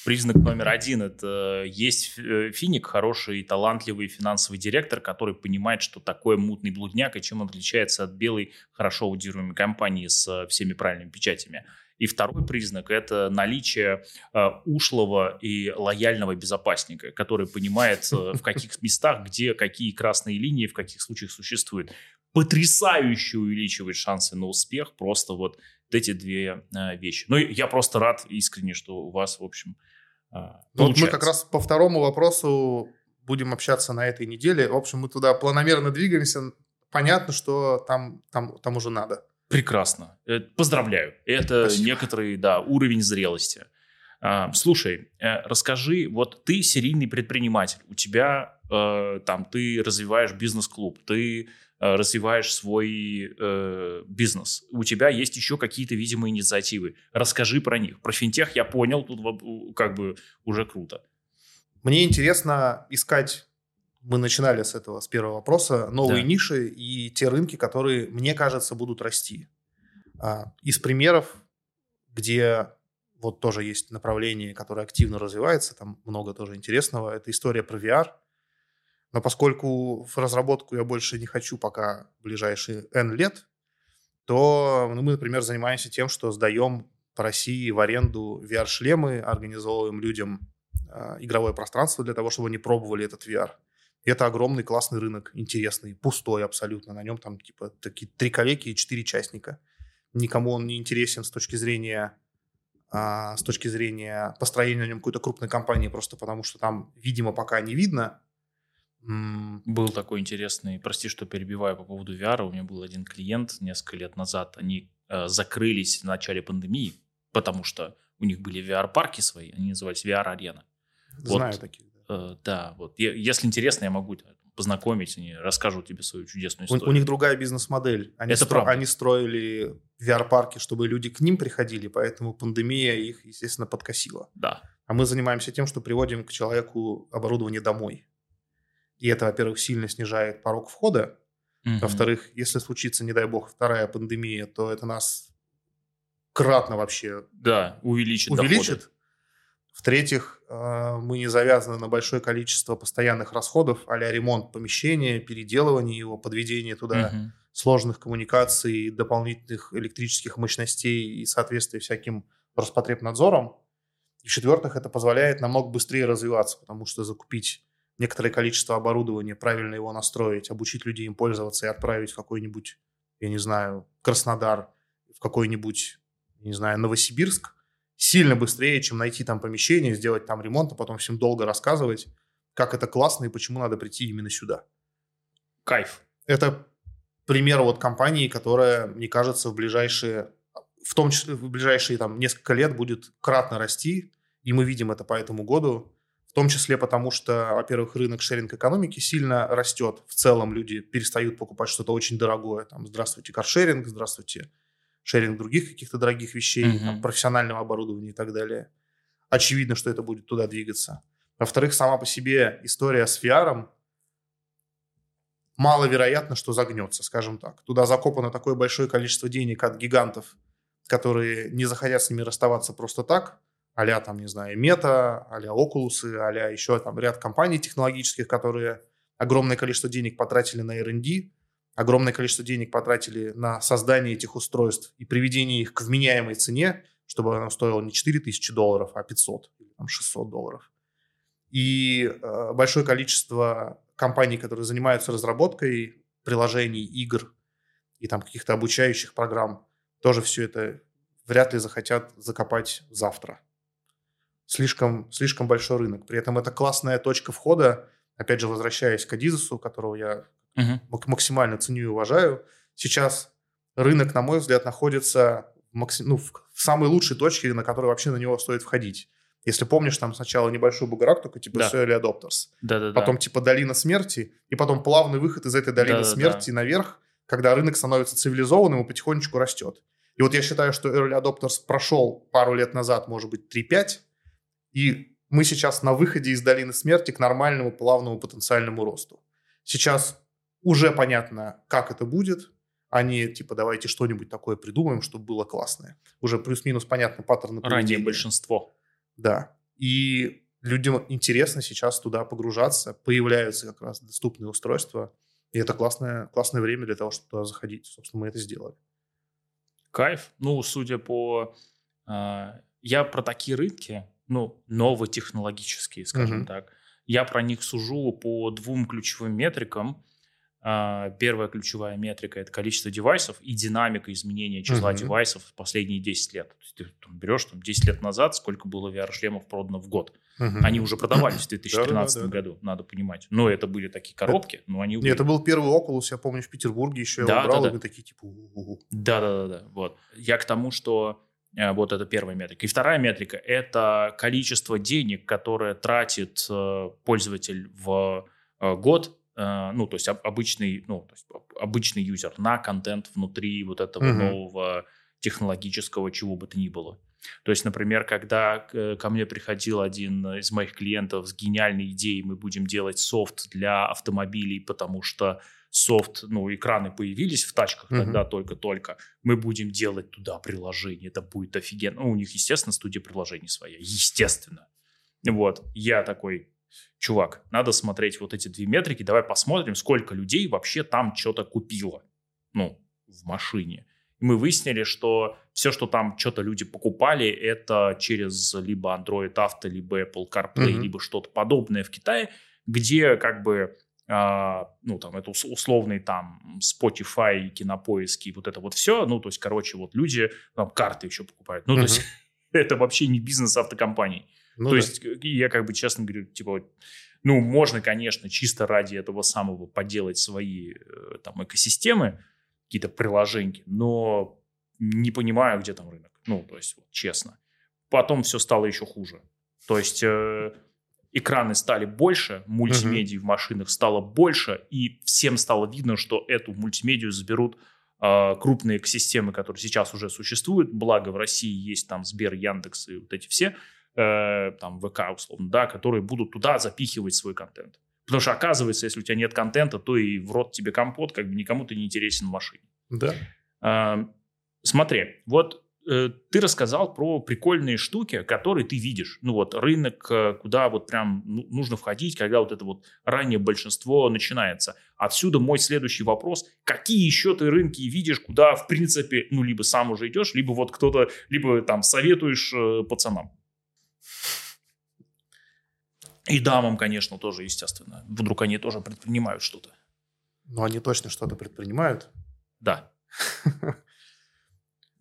[SPEAKER 1] Признак номер один – это есть э, финик, хороший, талантливый финансовый директор, который понимает, что такое мутный блудняк и чем он отличается от белой, хорошо аудируемой компании с э, всеми правильными печатями. И второй признак – это наличие э, ушлого и лояльного безопасника, который понимает, э, в каких местах, где какие красные линии, в каких случаях существуют. Потрясающе увеличивает шансы на успех просто вот эти две э, вещи. Ну, я просто рад искренне, что у вас, в общем, э,
[SPEAKER 2] Ну, Вот мы
[SPEAKER 1] получается.
[SPEAKER 2] как раз по второму вопросу будем общаться на этой неделе. В общем, мы туда планомерно двигаемся. Понятно, что там, там, там уже надо.
[SPEAKER 1] Прекрасно. Э, Поздравляю. Это
[SPEAKER 2] Спасибо.
[SPEAKER 1] некоторый, да, уровень зрелости. А, Слушай, э, расскажи, вот ты серийный предприниматель, у тебя э, там ты развиваешь бизнес-клуб, ты развиваешь свой э, бизнес. У тебя есть еще какие-то, видимо, инициативы. Расскажи про них. Про финтех я понял, тут как бы уже круто.
[SPEAKER 2] Мне интересно искать мы начинали с этого, с первого вопроса, новые да. ниши и те рынки, которые, мне кажется, будут расти. А, из примеров, где вот тоже есть направление, которое активно развивается, там много тоже интересного, это история про VR. Но поскольку в разработку я больше не хочу пока ближайшие N лет, то ну, мы, например, занимаемся тем, что сдаем по России в аренду VR-шлемы, организовываем людям э, игровое пространство для того, чтобы они пробовали этот VR. Это огромный классный рынок, интересный, пустой абсолютно. На нем там типа такие три коллеги и четыре частника. Никому он не интересен с точки зрения а, с точки зрения построения на нем какой-то крупной компании, просто потому что там, видимо, пока не видно.
[SPEAKER 1] Был такой интересный, прости, что перебиваю по поводу VR. У меня был один клиент несколько лет назад. Они э, закрылись в начале пандемии, потому что у них были VR-парки свои, они назывались VR-арена.
[SPEAKER 2] Знаю вот, таких.
[SPEAKER 1] Э, да, вот. Если интересно, я могу познакомить, они расскажут тебе свою чудесную историю.
[SPEAKER 2] У, у них другая бизнес-модель. Они, Это стро... они строили VR-парки, чтобы люди к ним приходили, поэтому пандемия их, естественно, подкосила.
[SPEAKER 1] Да.
[SPEAKER 2] А мы занимаемся тем, что приводим к человеку оборудование домой. И это, во-первых, сильно снижает порог входа. Угу. Во-вторых, если случится, не дай бог, вторая пандемия, то это нас кратно вообще
[SPEAKER 1] да, увеличит.
[SPEAKER 2] увеличит. Доходы. В-третьих, э, мы не завязаны на большое количество постоянных расходов, а ремонт помещения, переделывание его, подведение туда угу. сложных коммуникаций, дополнительных электрических мощностей и соответствие всяким Роспотребнадзором. И в-четвертых, это позволяет намного быстрее развиваться, потому что закупить некоторое количество оборудования, правильно его настроить, обучить людей им пользоваться и отправить в какой-нибудь, я не знаю, Краснодар, в какой-нибудь, не знаю, Новосибирск – сильно быстрее, чем найти там помещение, сделать там ремонт, а потом всем долго рассказывать, как это классно и почему надо прийти именно сюда.
[SPEAKER 1] Кайф.
[SPEAKER 2] Это пример вот компании, которая, мне кажется, в ближайшие, в том числе в ближайшие там несколько лет будет кратно расти, и мы видим это по этому году, в том числе потому, что, во-первых, рынок шеринг-экономики сильно растет. В целом люди перестают покупать что-то очень дорогое. Там, здравствуйте, каршеринг, здравствуйте, шеринг других каких-то дорогих вещей, mm-hmm. там, профессионального оборудования и так далее. Очевидно, что это будет туда двигаться. Во-вторых, сама по себе история с VR маловероятно, что загнется, скажем так. Туда закопано такое большое количество денег от гигантов, которые не захотят с ними расставаться просто так, а там, не знаю, Мета, а-ля Oculus, а еще там ряд компаний технологических, которые огромное количество денег потратили на R&D, огромное количество денег потратили на создание этих устройств и приведение их к вменяемой цене, чтобы оно стоило не 4000 долларов, а 500 или там, 600 долларов. И э, большое количество компаний, которые занимаются разработкой приложений, игр и там каких-то обучающих программ, тоже все это вряд ли захотят закопать завтра. Слишком, слишком большой рынок. При этом это классная точка входа, опять же, возвращаясь к Адизесу, которого я угу. максимально ценю и уважаю. Сейчас рынок, на мой взгляд, находится в, максим... ну, в самой лучшей точке, на которой вообще на него стоит входить. Если помнишь, там сначала небольшой бугорок, только типа да. early adopters.
[SPEAKER 1] Да, да,
[SPEAKER 2] потом типа долина смерти, и потом плавный выход из этой долины да, смерти да. наверх, когда рынок становится цивилизованным и потихонечку растет. И вот я считаю, что early adopters прошел пару лет назад, может быть, 3-5, и мы сейчас на выходе из долины смерти к нормальному плавному потенциальному росту. Сейчас уже понятно, как это будет, а не типа давайте что-нибудь такое придумаем, чтобы было классное. Уже плюс-минус понятно паттерны
[SPEAKER 1] поведения. Ранее большинство.
[SPEAKER 2] Да. И людям интересно сейчас туда погружаться, появляются как раз доступные устройства, и это классное, классное время для того, чтобы туда заходить. Собственно, мы это сделали.
[SPEAKER 1] Кайф. Ну, судя по... Э, я про такие рынки, ну, новотехнологические, скажем mm-hmm. так, я про них сужу по двум ключевым метрикам – первая ключевая метрика – это количество девайсов и динамика изменения числа uh-huh. девайсов в последние 10 лет. То есть ты там, берешь там, 10 лет назад, сколько было VR-шлемов продано в год. Uh-huh. Они уже продавались в 2013 году, надо понимать. Но это были такие коробки, но они...
[SPEAKER 2] Нет, это был первый Oculus, я помню, в Петербурге еще да, я брал, да, и мы такие типа...
[SPEAKER 1] Да-да-да, вот. Я к тому, что э, вот это первая метрика. И вторая метрика – это количество денег, которое тратит э, пользователь в э, год ну, то есть обычный, ну, то есть обычный юзер на контент внутри вот этого
[SPEAKER 2] Мгм.
[SPEAKER 1] нового технологического чего бы то ни было. То есть, например, когда к- ко мне приходил один из моих клиентов с гениальной идеей, мы будем делать софт для автомобилей, потому что софт, ну, экраны появились в тачках
[SPEAKER 2] Мгм.
[SPEAKER 1] тогда только-только, мы будем делать туда приложение, это будет офигенно. Ну, у них, естественно, студия приложений своя, естественно. Вот, я такой, чувак, надо смотреть вот эти две метрики, давай посмотрим, сколько людей вообще там что-то купило, ну, в машине. И мы выяснили, что все, что там что-то люди покупали, это через либо Android Auto, либо Apple CarPlay,
[SPEAKER 2] Мгм.
[SPEAKER 1] либо что-то подобное в Китае, где как бы а, ну, там, это ус- условный там Spotify, кинопоиски, вот это вот все, ну, то есть, короче, вот люди там карты еще покупают, ну, то
[SPEAKER 2] Мгм.
[SPEAKER 1] есть, это вообще не бизнес автокомпаний.
[SPEAKER 2] Ну
[SPEAKER 1] То
[SPEAKER 2] да.
[SPEAKER 1] есть э, я как бы честно говорю, типа, ну, можно, конечно, чисто ради этого самого поделать свои э, там экосистемы, какие-то приложения, но не понимаю, где там рынок. Ну, то есть, вот, честно. Потом все стало еще хуже. То есть э, экраны стали больше, мультимедии в машинах стало больше, и всем стало видно, что эту мультимедию заберут э, крупные экосистемы, которые сейчас уже существуют. Благо в России есть там Сбер, Яндекс и вот эти все, э, там ВК условно, да, которые будут туда запихивать свой контент. Потому что оказывается, если у тебя нет контента, то и в рот тебе компот, как бы никому ты не интересен в машине.
[SPEAKER 2] Да.
[SPEAKER 1] А, Смотри, вот э, ты рассказал про прикольные штуки, которые ты видишь. Ну вот рынок, э, куда вот прям ну, нужно входить, когда вот это вот раннее большинство начинается. Отсюда мой следующий вопрос. Какие еще ты рынки видишь, куда в принципе, ну либо сам уже идешь, либо вот кто-то, либо там советуешь э, пацанам? И дамам, конечно, тоже, естественно. Вдруг они тоже предпринимают что-то.
[SPEAKER 2] Но они точно что-то предпринимают.
[SPEAKER 1] Да.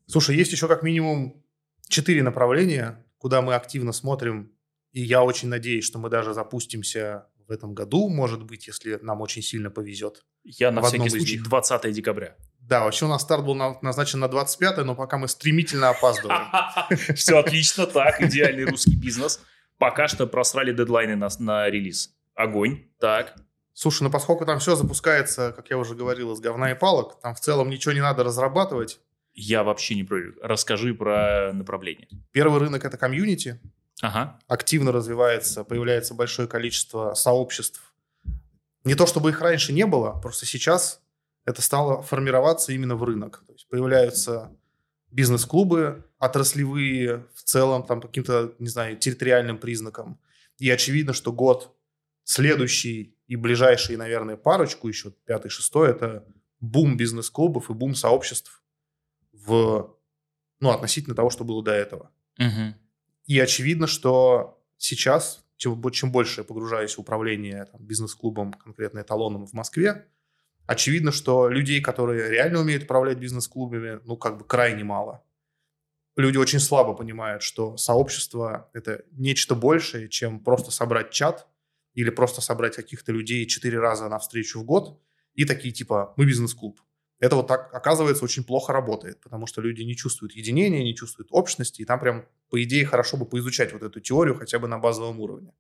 [SPEAKER 2] Слушай, есть еще как минимум четыре направления, куда мы активно смотрим. И я очень надеюсь, что мы даже запустимся в этом году, может быть, если нам очень сильно повезет.
[SPEAKER 1] Я на всякий случай
[SPEAKER 2] них.
[SPEAKER 1] 20 декабря.
[SPEAKER 2] Да, вообще у нас старт был на- назначен на 25 но пока мы стремительно опаздываем.
[SPEAKER 1] Все отлично, так, идеальный русский бизнес. Пока что просрали дедлайны на, на релиз. Огонь, так.
[SPEAKER 2] Слушай, ну поскольку там все запускается, как я уже говорил, из говна и палок, там в целом ничего не надо разрабатывать.
[SPEAKER 1] Я вообще не про... Расскажи про направление.
[SPEAKER 2] Первый рынок – это комьюнити.
[SPEAKER 1] Ага.
[SPEAKER 2] активно развивается, появляется большое количество сообществ. Не то чтобы их раньше не было, просто сейчас это стало формироваться именно в рынок. То есть появляются бизнес-клубы отраслевые в целом, там по каким-то, не знаю, территориальным признакам. И очевидно, что год следующий и ближайший, наверное, парочку, еще пятый, шестой, это бум бизнес-клубов и бум сообществ в, ну, относительно того, что было до этого.
[SPEAKER 1] Мгм.
[SPEAKER 2] И очевидно, что сейчас, чем, чем больше я погружаюсь в управление бизнес-клубом, конкретно эталоном в Москве, очевидно, что людей, которые реально умеют управлять бизнес-клубами, ну, как бы крайне мало. Люди очень слабо понимают, что сообщество – это нечто большее, чем просто собрать чат или просто собрать каких-то людей четыре раза на встречу в год и такие типа «мы бизнес-клуб». Это вот так, оказывается, очень плохо работает, потому что люди не чувствуют единения, не чувствуют общности, и там прям, по идее, хорошо бы поизучать вот эту теорию хотя бы на базовом уровне.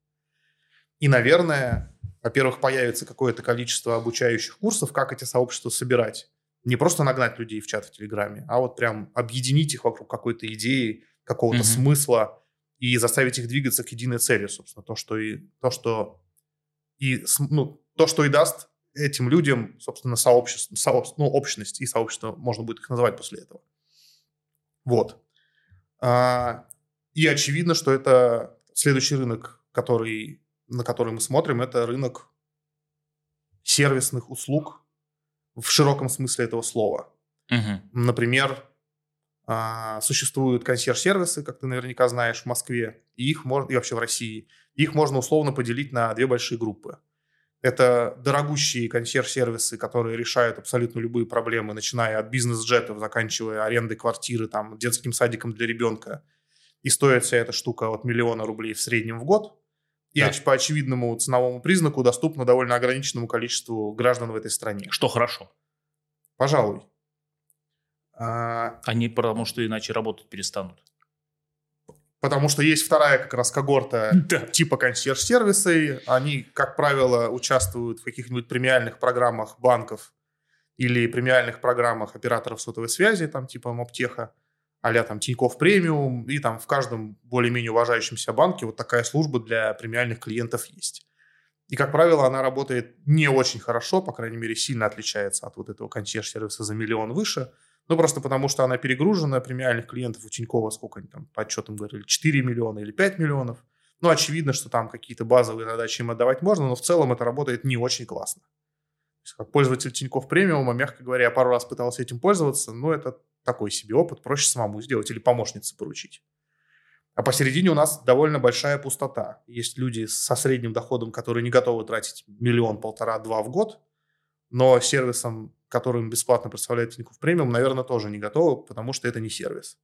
[SPEAKER 2] И, наверное, во-первых, появится какое-то количество обучающих курсов, как эти сообщества собирать. Не просто нагнать людей в чат в Телеграме, а вот прям объединить их вокруг какой-то идеи, какого-то
[SPEAKER 1] Мгм.
[SPEAKER 2] смысла и заставить их двигаться к единой цели, собственно. То, что и, то, что и, ну, то, что и даст этим людям, собственно, сообщество, сообщ- ну, общность и сообщество, можно будет их называть после этого. Вот. А, И очевидно, что это следующий рынок, который, на который мы смотрим, это рынок сервисных услуг в широком смысле этого слова.
[SPEAKER 1] Мгм.
[SPEAKER 2] Например, а, существуют консьерж-сервисы, как ты наверняка знаешь, в Москве, и их можно, и вообще в России. Их можно условно поделить на две большие группы. Это дорогущие консьерж-сервисы, которые решают абсолютно любые проблемы, начиная от бизнес-джетов, заканчивая арендой квартиры, там, детским садиком для ребенка. И стоит вся эта штука от миллиона рублей в среднем в год. И
[SPEAKER 1] Да.
[SPEAKER 2] по очевидному ценовому признаку доступно довольно ограниченному количеству граждан в этой стране.
[SPEAKER 1] Что хорошо.
[SPEAKER 2] Пожалуй. А,
[SPEAKER 1] Они потому что иначе работать перестанут.
[SPEAKER 2] Потому что есть вторая как раз когорта
[SPEAKER 1] Да.
[SPEAKER 2] типа консьерж-сервисы. Они, как правило, участвуют в каких-нибудь премиальных программах банков или премиальных программах операторов сотовой связи, там типа Моптеха, а там Тинькофф Премиум, и там в каждом более-менее уважающемся банке вот такая служба для премиальных клиентов есть. И, как правило, она работает не очень хорошо, по крайней мере, сильно отличается от вот этого консьерж-сервиса за миллион выше, ну, просто потому что она перегружена, премиальных клиентов у Тинькова, сколько они там по отчетам говорили, 4 миллиона или 5 миллионов. Ну, очевидно, что там какие-то базовые задачи им отдавать можно, но в целом это работает не очень классно. Как пользователь Тинькофф премиума, мягко говоря, я пару раз пытался этим пользоваться, но это такой себе опыт, проще самому сделать или помощнице поручить. А посередине у нас довольно большая пустота. Есть люди со средним доходом, которые не готовы тратить миллион, полтора, два в год, но сервисом, которым бесплатно представляет Тинькофф премиум, наверное, тоже не готовы, потому что это не сервис.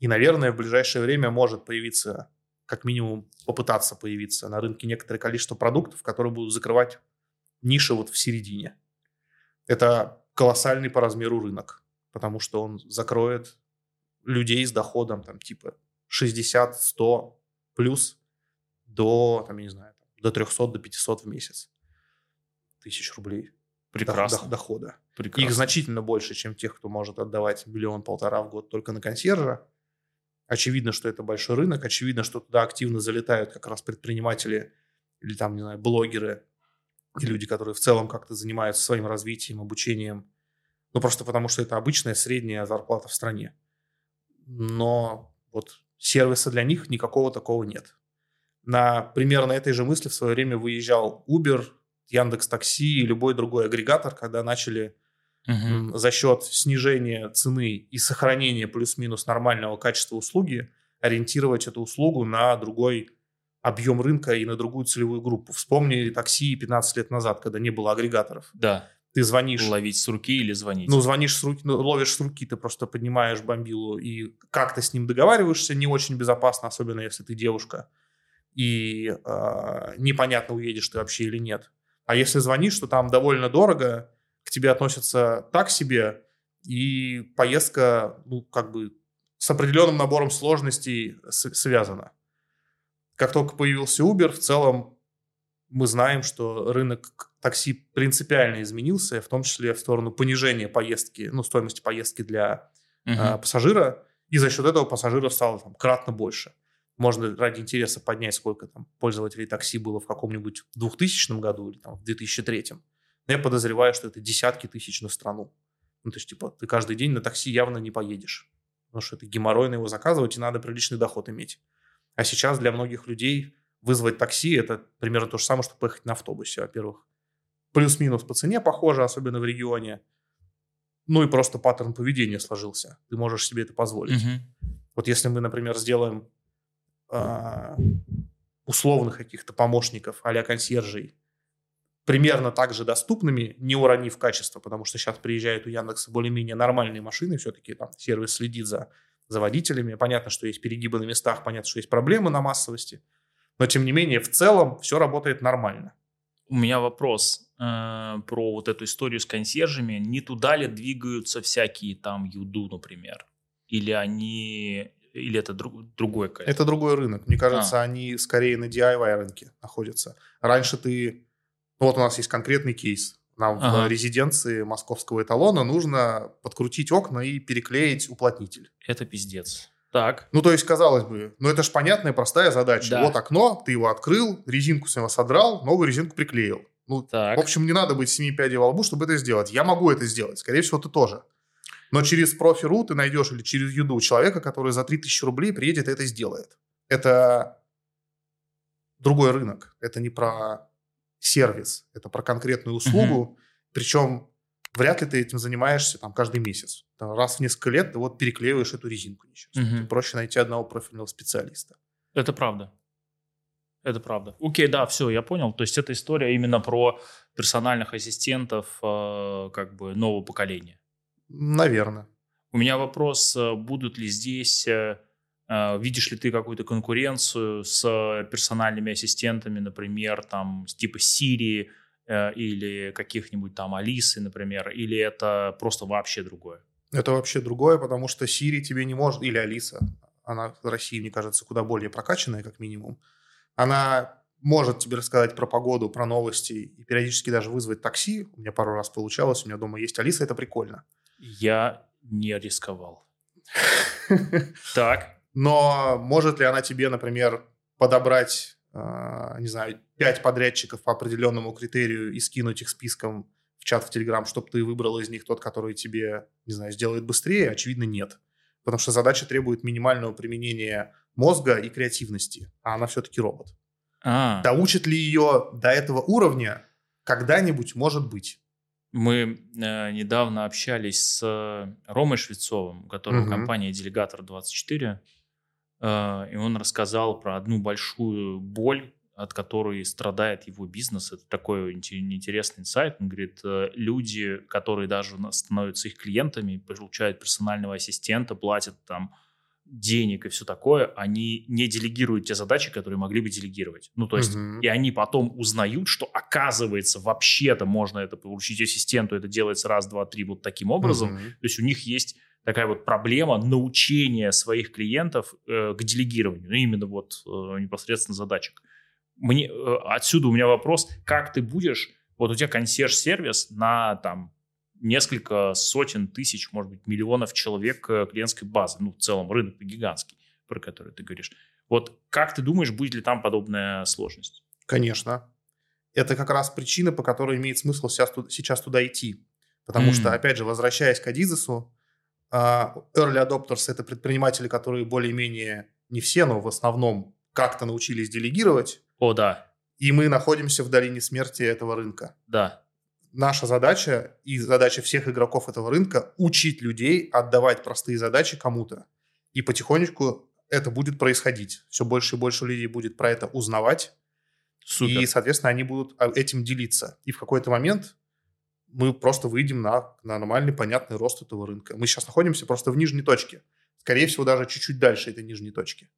[SPEAKER 2] И, наверное, в ближайшее время может появиться, как минимум попытаться появиться на рынке некоторое количество продуктов, которые будут закрывать ниши вот в середине. Это колоссальный по размеру рынок потому что он закроет людей с доходом там типа 60, 100 плюс до, там, я не знаю, до 300, до 500 в месяц тысяч рублей
[SPEAKER 1] Прекрасно.
[SPEAKER 2] дохода.
[SPEAKER 1] Прекрасно.
[SPEAKER 2] Их значительно больше, чем тех, кто может отдавать миллион-полтора в год только на консьержа. Очевидно, что это большой рынок. Очевидно, что туда активно залетают как раз предприниматели или там, не знаю, блогеры и люди, которые в целом как-то занимаются своим развитием, обучением ну, просто потому что это обычная средняя зарплата в стране. Но вот сервиса для них никакого такого нет. На примерно этой же мысли в свое время выезжал Uber, Яндекс Такси и любой другой агрегатор, когда начали угу. за счет снижения цены и сохранения плюс-минус нормального качества услуги ориентировать эту услугу на другой объем рынка и на другую целевую группу. Вспомни такси 15 лет назад, когда не было агрегаторов.
[SPEAKER 1] Да
[SPEAKER 2] ты звонишь...
[SPEAKER 1] Ловить с руки или звонить?
[SPEAKER 2] Ну, звонишь с руки, ну, ловишь с руки, ты просто поднимаешь бомбилу и как-то с ним договариваешься, не очень безопасно, особенно если ты девушка, и э, непонятно, уедешь ты вообще или нет. А если звонишь, то там довольно дорого, к тебе относятся так себе, и поездка, ну, как бы с определенным набором сложностей связана. Как только появился Uber, в целом мы знаем, что рынок такси принципиально изменился, в том числе в сторону понижения поездки, ну, стоимости поездки для угу. э, пассажира, и за счет этого пассажиров стало там, кратно больше. Можно ради интереса поднять, сколько там пользователей такси было в каком-нибудь 2000 году или там, в 2003. Но я подозреваю, что это десятки тысяч на страну. Ну, то есть, типа, ты каждый день на такси явно не поедешь. Потому что это геморройно его заказывать, и надо приличный доход иметь. А сейчас для многих людей вызвать такси – это примерно то же самое, что поехать на автобусе, во-первых. Плюс-минус по цене похоже, особенно в регионе. Ну и просто паттерн поведения сложился. Ты можешь себе это позволить. Угу. Вот если мы, например, сделаем э, условных каких-то помощников а консьержей примерно так же доступными, не уронив качество, потому что сейчас приезжают у Яндекса более-менее нормальные машины, все-таки там сервис следит за, за водителями. Понятно, что есть перегибы на местах, понятно, что есть проблемы на массовости – но, тем не менее, в целом все работает нормально.
[SPEAKER 1] У меня вопрос э, про вот эту историю с консьержами. Не туда ли двигаются всякие там юду, например? Или они... Или это друг, другой
[SPEAKER 2] какой Это другой рынок. Мне кажется, а. они скорее на DIY рынке находятся. Раньше ты... Ну, вот у нас есть конкретный кейс. Нам ага. в резиденции московского эталона нужно подкрутить окна и переклеить уплотнитель.
[SPEAKER 1] Это пиздец. Так.
[SPEAKER 2] Ну, то есть, казалось бы, ну это же понятная, простая задача. Да. Вот окно, ты его открыл, резинку с него содрал, новую резинку приклеил. Ну, так. в общем, не надо быть семи пядей во лбу, чтобы это сделать. Я могу это сделать. Скорее всего, ты тоже. Но через профи.ру ты найдешь или через Юду человека, который за 3000 рублей приедет и это сделает. Это другой рынок. Это не про сервис, это про конкретную услугу. Угу. Причем вряд ли ты этим занимаешься там каждый месяц. Там, раз в несколько лет ты вот переклеиваешь эту резинку несчастную. Угу. Проще найти одного профильного специалиста.
[SPEAKER 1] Это правда. Это правда. Окей, да, все, я понял. То есть это история именно про персональных ассистентов э, как бы нового поколения.
[SPEAKER 2] Наверное.
[SPEAKER 1] У меня вопрос, э, будут ли здесь, э, видишь ли ты какую-то конкуренцию с персональными ассистентами, например, там типа Siri, Э, или каких-нибудь там Алисы, например, или это просто вообще другое?
[SPEAKER 2] Это вообще другое, потому что Siri тебе не может, или Алиса, она в России, мне кажется, куда более прокачанная, как минимум, она может тебе рассказать про погоду, про новости и периодически даже вызвать такси. У меня пару раз получалось, у меня дома есть Алиса, это прикольно.
[SPEAKER 1] Я не рисковал. Так.
[SPEAKER 2] Но может ли она тебе, например, подобрать, э, не знаю, пять подрядчиков по определенному критерию и скинуть их списком в чат в Телеграм, чтобы ты выбрал из них тот, который тебе, не знаю, сделает быстрее? Очевидно, нет. Потому что задача требует минимального применения мозга и креативности, а она все-таки робот.
[SPEAKER 1] А,
[SPEAKER 2] Доучит ли ее до этого уровня? Когда-нибудь, может быть.
[SPEAKER 1] Мы э, недавно общались с э, Ромой Швецовым, у которого
[SPEAKER 2] Мгм.
[SPEAKER 1] компания Делегатор 24, э, и он рассказал про одну большую боль, от которой страдает его бизнес. Это такой инте- интересный инсайт. Он говорит, э, люди, которые даже становятся их клиентами, получают персонального ассистента, платят там денег и все такое, они не делегируют те задачи, которые могли бы делегировать. Ну, то есть
[SPEAKER 2] Мгм.
[SPEAKER 1] и они потом узнают, что оказывается вообще-то можно это поручить ассистенту, это делается раз, два, три вот таким образом.
[SPEAKER 2] Мгм.
[SPEAKER 1] То есть у них есть такая вот проблема научения своих клиентов э, к делегированию, ну, именно вот э, непосредственно задачек. Мне, э, отсюда у меня вопрос, как ты будешь, вот у тебя консьерж-сервис на там несколько сотен тысяч, может быть, миллионов человек э, клиентской базы, ну, в целом рынок гигантский, про который ты говоришь. Вот как ты думаешь, будет ли там подобная сложность?
[SPEAKER 2] Конечно. Это как раз причина, по которой имеет смысл сейчас, сейчас туда идти. Потому что,
[SPEAKER 1] М.
[SPEAKER 2] опять же, возвращаясь к Адизесу, early adopters – это предприниматели, которые более-менее, не все, но в основном как-то научились делегировать,
[SPEAKER 1] О, да,
[SPEAKER 2] и мы находимся в долине смерти этого рынка.
[SPEAKER 1] да.
[SPEAKER 2] Наша задача и задача всех игроков этого рынка – учить людей отдавать простые задачи кому-то. И потихонечку это будет происходить. Все больше и больше людей будет про это узнавать,
[SPEAKER 1] Супер.
[SPEAKER 2] и, соответственно, они будут а, этим делиться. И в какой-то момент мы просто выйдем на, на нормальный, понятный рост этого рынка. Мы сейчас находимся просто в нижней точке. Скорее всего, даже чуть-чуть дальше этой нижней точки.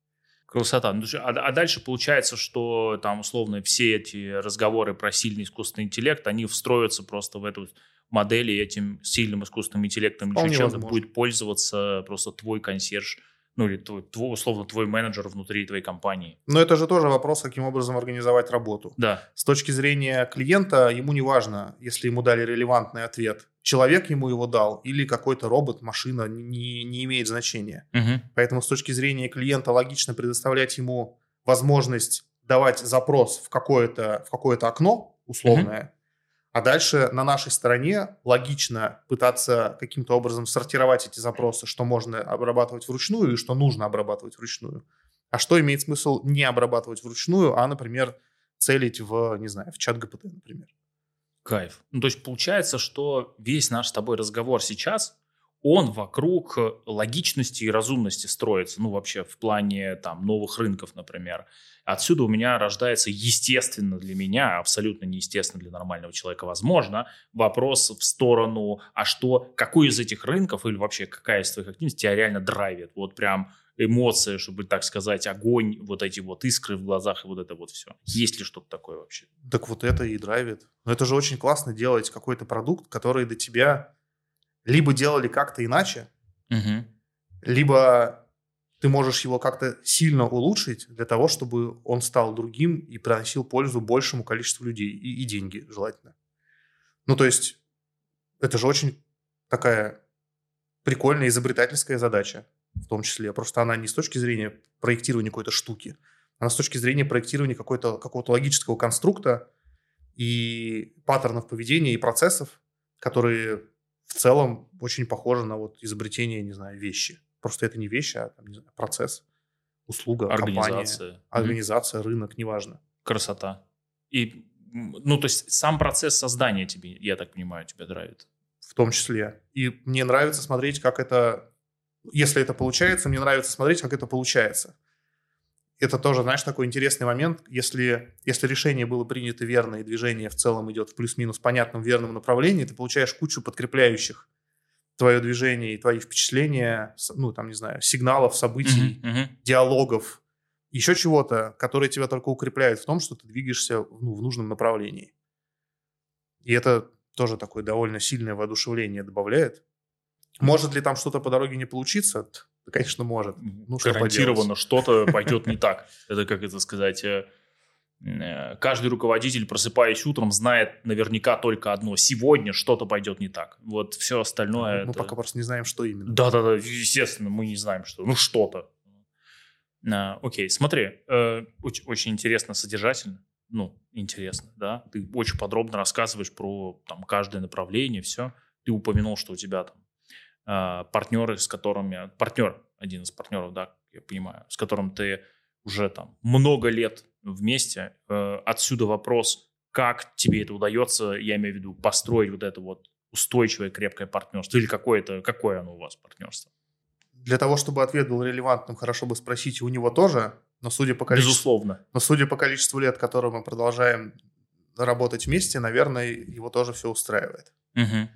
[SPEAKER 1] Красота. Ну, а, а дальше получается, что там условно все эти разговоры про сильный искусственный интеллект, они встроятся просто в эту модель, и этим сильным искусственным интеллектом
[SPEAKER 2] Вполне
[SPEAKER 1] чем-то будет пользоваться просто твой консьерж, ну или твой, твой, условно твой менеджер внутри твоей компании.
[SPEAKER 2] Но это же тоже вопрос, каким образом организовать работу.
[SPEAKER 1] Да.
[SPEAKER 2] С точки зрения клиента, ему не важно, если ему дали релевантный ответ. Человек ему его дал или какой-то робот, машина, не, не имеет значения.
[SPEAKER 1] Мгм.
[SPEAKER 2] Поэтому с точки зрения клиента логично предоставлять ему возможность давать запрос в какое-то, в какое-то окно условное, а дальше на нашей стороне логично пытаться каким-то образом сортировать эти запросы, что можно обрабатывать вручную и что нужно обрабатывать вручную. А что имеет смысл не обрабатывать вручную, а, например, целить в, не знаю, в чат ГПТ, например.
[SPEAKER 1] Кайф. Ну, то есть получается, что весь наш с тобой разговор сейчас, он вокруг э, логичности и разумности строится, ну, вообще в плане там новых рынков, например. Отсюда у меня рождается естественно для меня, абсолютно неестественно для нормального человека, возможно, вопрос в сторону, а что, какой из этих рынков или вообще какая из твоих активностей тебя реально драйвит? Вот прям эмоции, чтобы так сказать, огонь, вот эти вот искры в глазах и вот это вот все. Есть ли что-то такое вообще?
[SPEAKER 2] Так вот это и драйвит. Но это же очень классно делать какой-то продукт, который до тебя либо делали как-то иначе,
[SPEAKER 1] Мгм.
[SPEAKER 2] либо ты можешь его как-то сильно улучшить для того, чтобы он стал другим и приносил пользу большему количеству людей и, и деньги желательно. Ну, то есть это же очень такая прикольная изобретательская задача в том числе. Просто она не с точки зрения проектирования какой-то штуки, она с точки зрения проектирования какой-то, какого-то логического конструкта и паттернов поведения и процессов, которые в целом очень похожи на вот изобретение, не знаю, вещи. Просто это не вещи, а там, не знаю, процесс, услуга, компания,
[SPEAKER 1] Организация. Мгм.
[SPEAKER 2] организация, рынок, неважно.
[SPEAKER 1] Красота. И, ну, то есть сам процесс создания тебе, я так понимаю, тебя драйвит.
[SPEAKER 2] в том числе. И мне нравится смотреть, как это... Если это получается, мне нравится смотреть, как это получается. Это тоже, знаешь, такой интересный момент. Если, если решение было принято верно, и движение в целом идет в плюс-минус понятном верном направлении, ты получаешь кучу подкрепляющих твое движение и твои впечатления, ну, там, не знаю, сигналов, событий,
[SPEAKER 1] Мгм, мгм.
[SPEAKER 2] диалогов, еще чего-то, которые тебя только укрепляют в том, что ты двигаешься ну, в нужном направлении. И это тоже такое довольно сильное воодушевление добавляет. Может ли там что-то по дороге не получиться? Да, конечно, может. Ну, что
[SPEAKER 1] Гарантированно что-то пойдет не так. Это, как это сказать, э, Э, каждый руководитель, просыпаясь утром, знает наверняка только одно. Сегодня что-то пойдет не так. Вот все остальное...
[SPEAKER 2] Мы
[SPEAKER 1] это...
[SPEAKER 2] пока просто не знаем, что именно.
[SPEAKER 1] Да-да-да, естественно, мы не знаем, что. Ну, что-то. А, окей, смотри, э, очень, очень интересно, содержательно. Ну, интересно, да. Ты очень подробно рассказываешь про там, каждое направление, все. Ты упомянул, что у тебя там партнеры, с которыми... Партнер, один из партнеров, да, я понимаю, с которым ты уже там много лет вместе. Э, отсюда вопрос, как тебе это удается, я имею в виду, построить вот это вот устойчивое, крепкое партнерство? Или какое-то, какое оно у вас партнерство?
[SPEAKER 2] Для того, чтобы ответ был релевантным, хорошо бы спросить у него тоже, но судя по количеству,
[SPEAKER 1] Безусловно.
[SPEAKER 2] Но судя по количеству лет, которые мы продолжаем работать вместе, наверное, его тоже все устраивает.
[SPEAKER 1] Угу.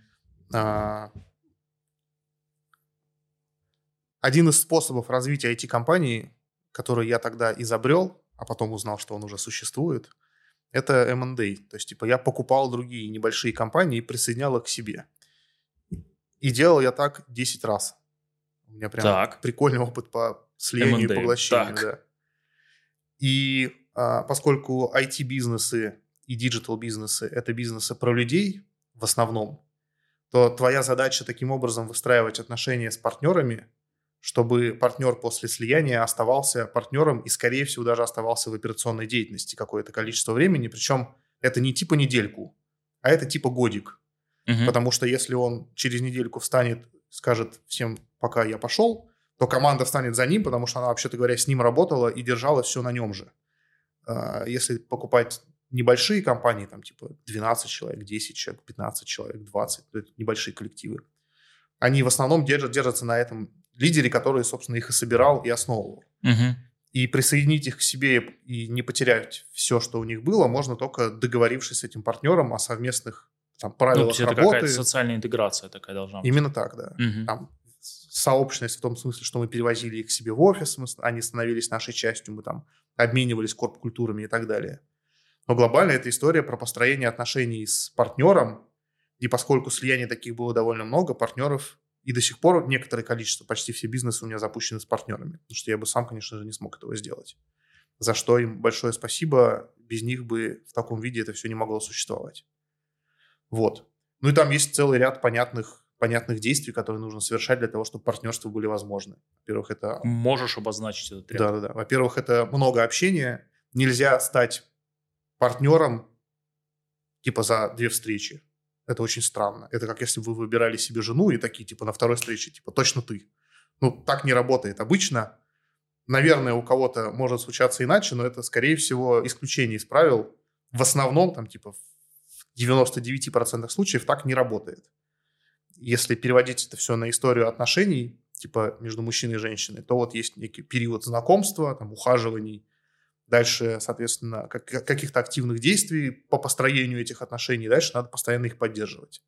[SPEAKER 2] А... Один из способов развития IT-компании, который я тогда изобрел, а потом узнал, что он уже существует, это M&A. То есть, типа, я покупал другие небольшие компании и присоединял их к себе. И делал я так 10 раз. У меня прям
[SPEAKER 1] так.
[SPEAKER 2] прикольный опыт по слиянию
[SPEAKER 1] M&A.
[SPEAKER 2] и поглощению.
[SPEAKER 1] Так.
[SPEAKER 2] Да. И а, поскольку IT-бизнесы и digital-бизнесы – это бизнесы про людей в основном, то твоя задача таким образом выстраивать отношения с партнерами, чтобы партнер после слияния оставался партнером и, скорее всего, даже оставался в операционной деятельности какое-то количество времени. Причем это не типа недельку, а это типа годик.
[SPEAKER 1] Мгм.
[SPEAKER 2] Потому что если он через недельку встанет, скажет всем, пока я пошел, то команда встанет за ним, потому что она, вообще-то говоря, с ним работала и держала все на нем же. А, Если покупать небольшие компании, там типа 12 человек, 10 человек, 15 человек, 20, то это небольшие коллективы, они в основном держат, держатся на этом лидере, который, собственно, их и собирал, и основывал.
[SPEAKER 1] Мгм.
[SPEAKER 2] И присоединить их к себе и не потерять все, что у них было, можно только договорившись с этим партнером о совместных там,
[SPEAKER 1] Ну, то
[SPEAKER 2] правилах
[SPEAKER 1] есть это
[SPEAKER 2] работы.
[SPEAKER 1] какая-то социальная интеграция такая должна быть.
[SPEAKER 2] Именно так, да.
[SPEAKER 1] Мгм.
[SPEAKER 2] Там сообщность в том смысле, что мы перевозили их к себе в офис, мы, они становились нашей частью, мы там обменивались корп-культурами и так далее. Но глобально это история про построение отношений с партнером, и поскольку слияний таких было довольно много, партнеров и до сих пор некоторое количество, почти все бизнесы у меня запущены с партнерами, потому что я бы сам, конечно же, не смог этого сделать. За что им большое спасибо, без них бы в таком виде это все не могло существовать. Вот. Ну и там есть целый ряд понятных, понятных действий, которые нужно совершать для того, чтобы партнерства были возможны. Во-первых, это
[SPEAKER 1] Можешь обозначить этот ряд?
[SPEAKER 2] да, да, да. Во-первых, это много общения. Нельзя стать партнером типа за две встречи. Это очень странно. Это как если бы вы выбирали себе жену и такие, типа, на второй встрече, типа, точно ты. Ну, так не работает. Обычно, наверное, у кого-то может случаться иначе, но это, скорее всего, исключение из правил. В основном, там, типа, в 99% случаев так не работает. Если переводить это все на историю отношений, типа, между мужчиной и женщиной, то вот есть некий период знакомства, там, ухаживаний, Дальше, соответственно, как- каких-то активных действий по построению этих отношений. Дальше надо постоянно их поддерживать.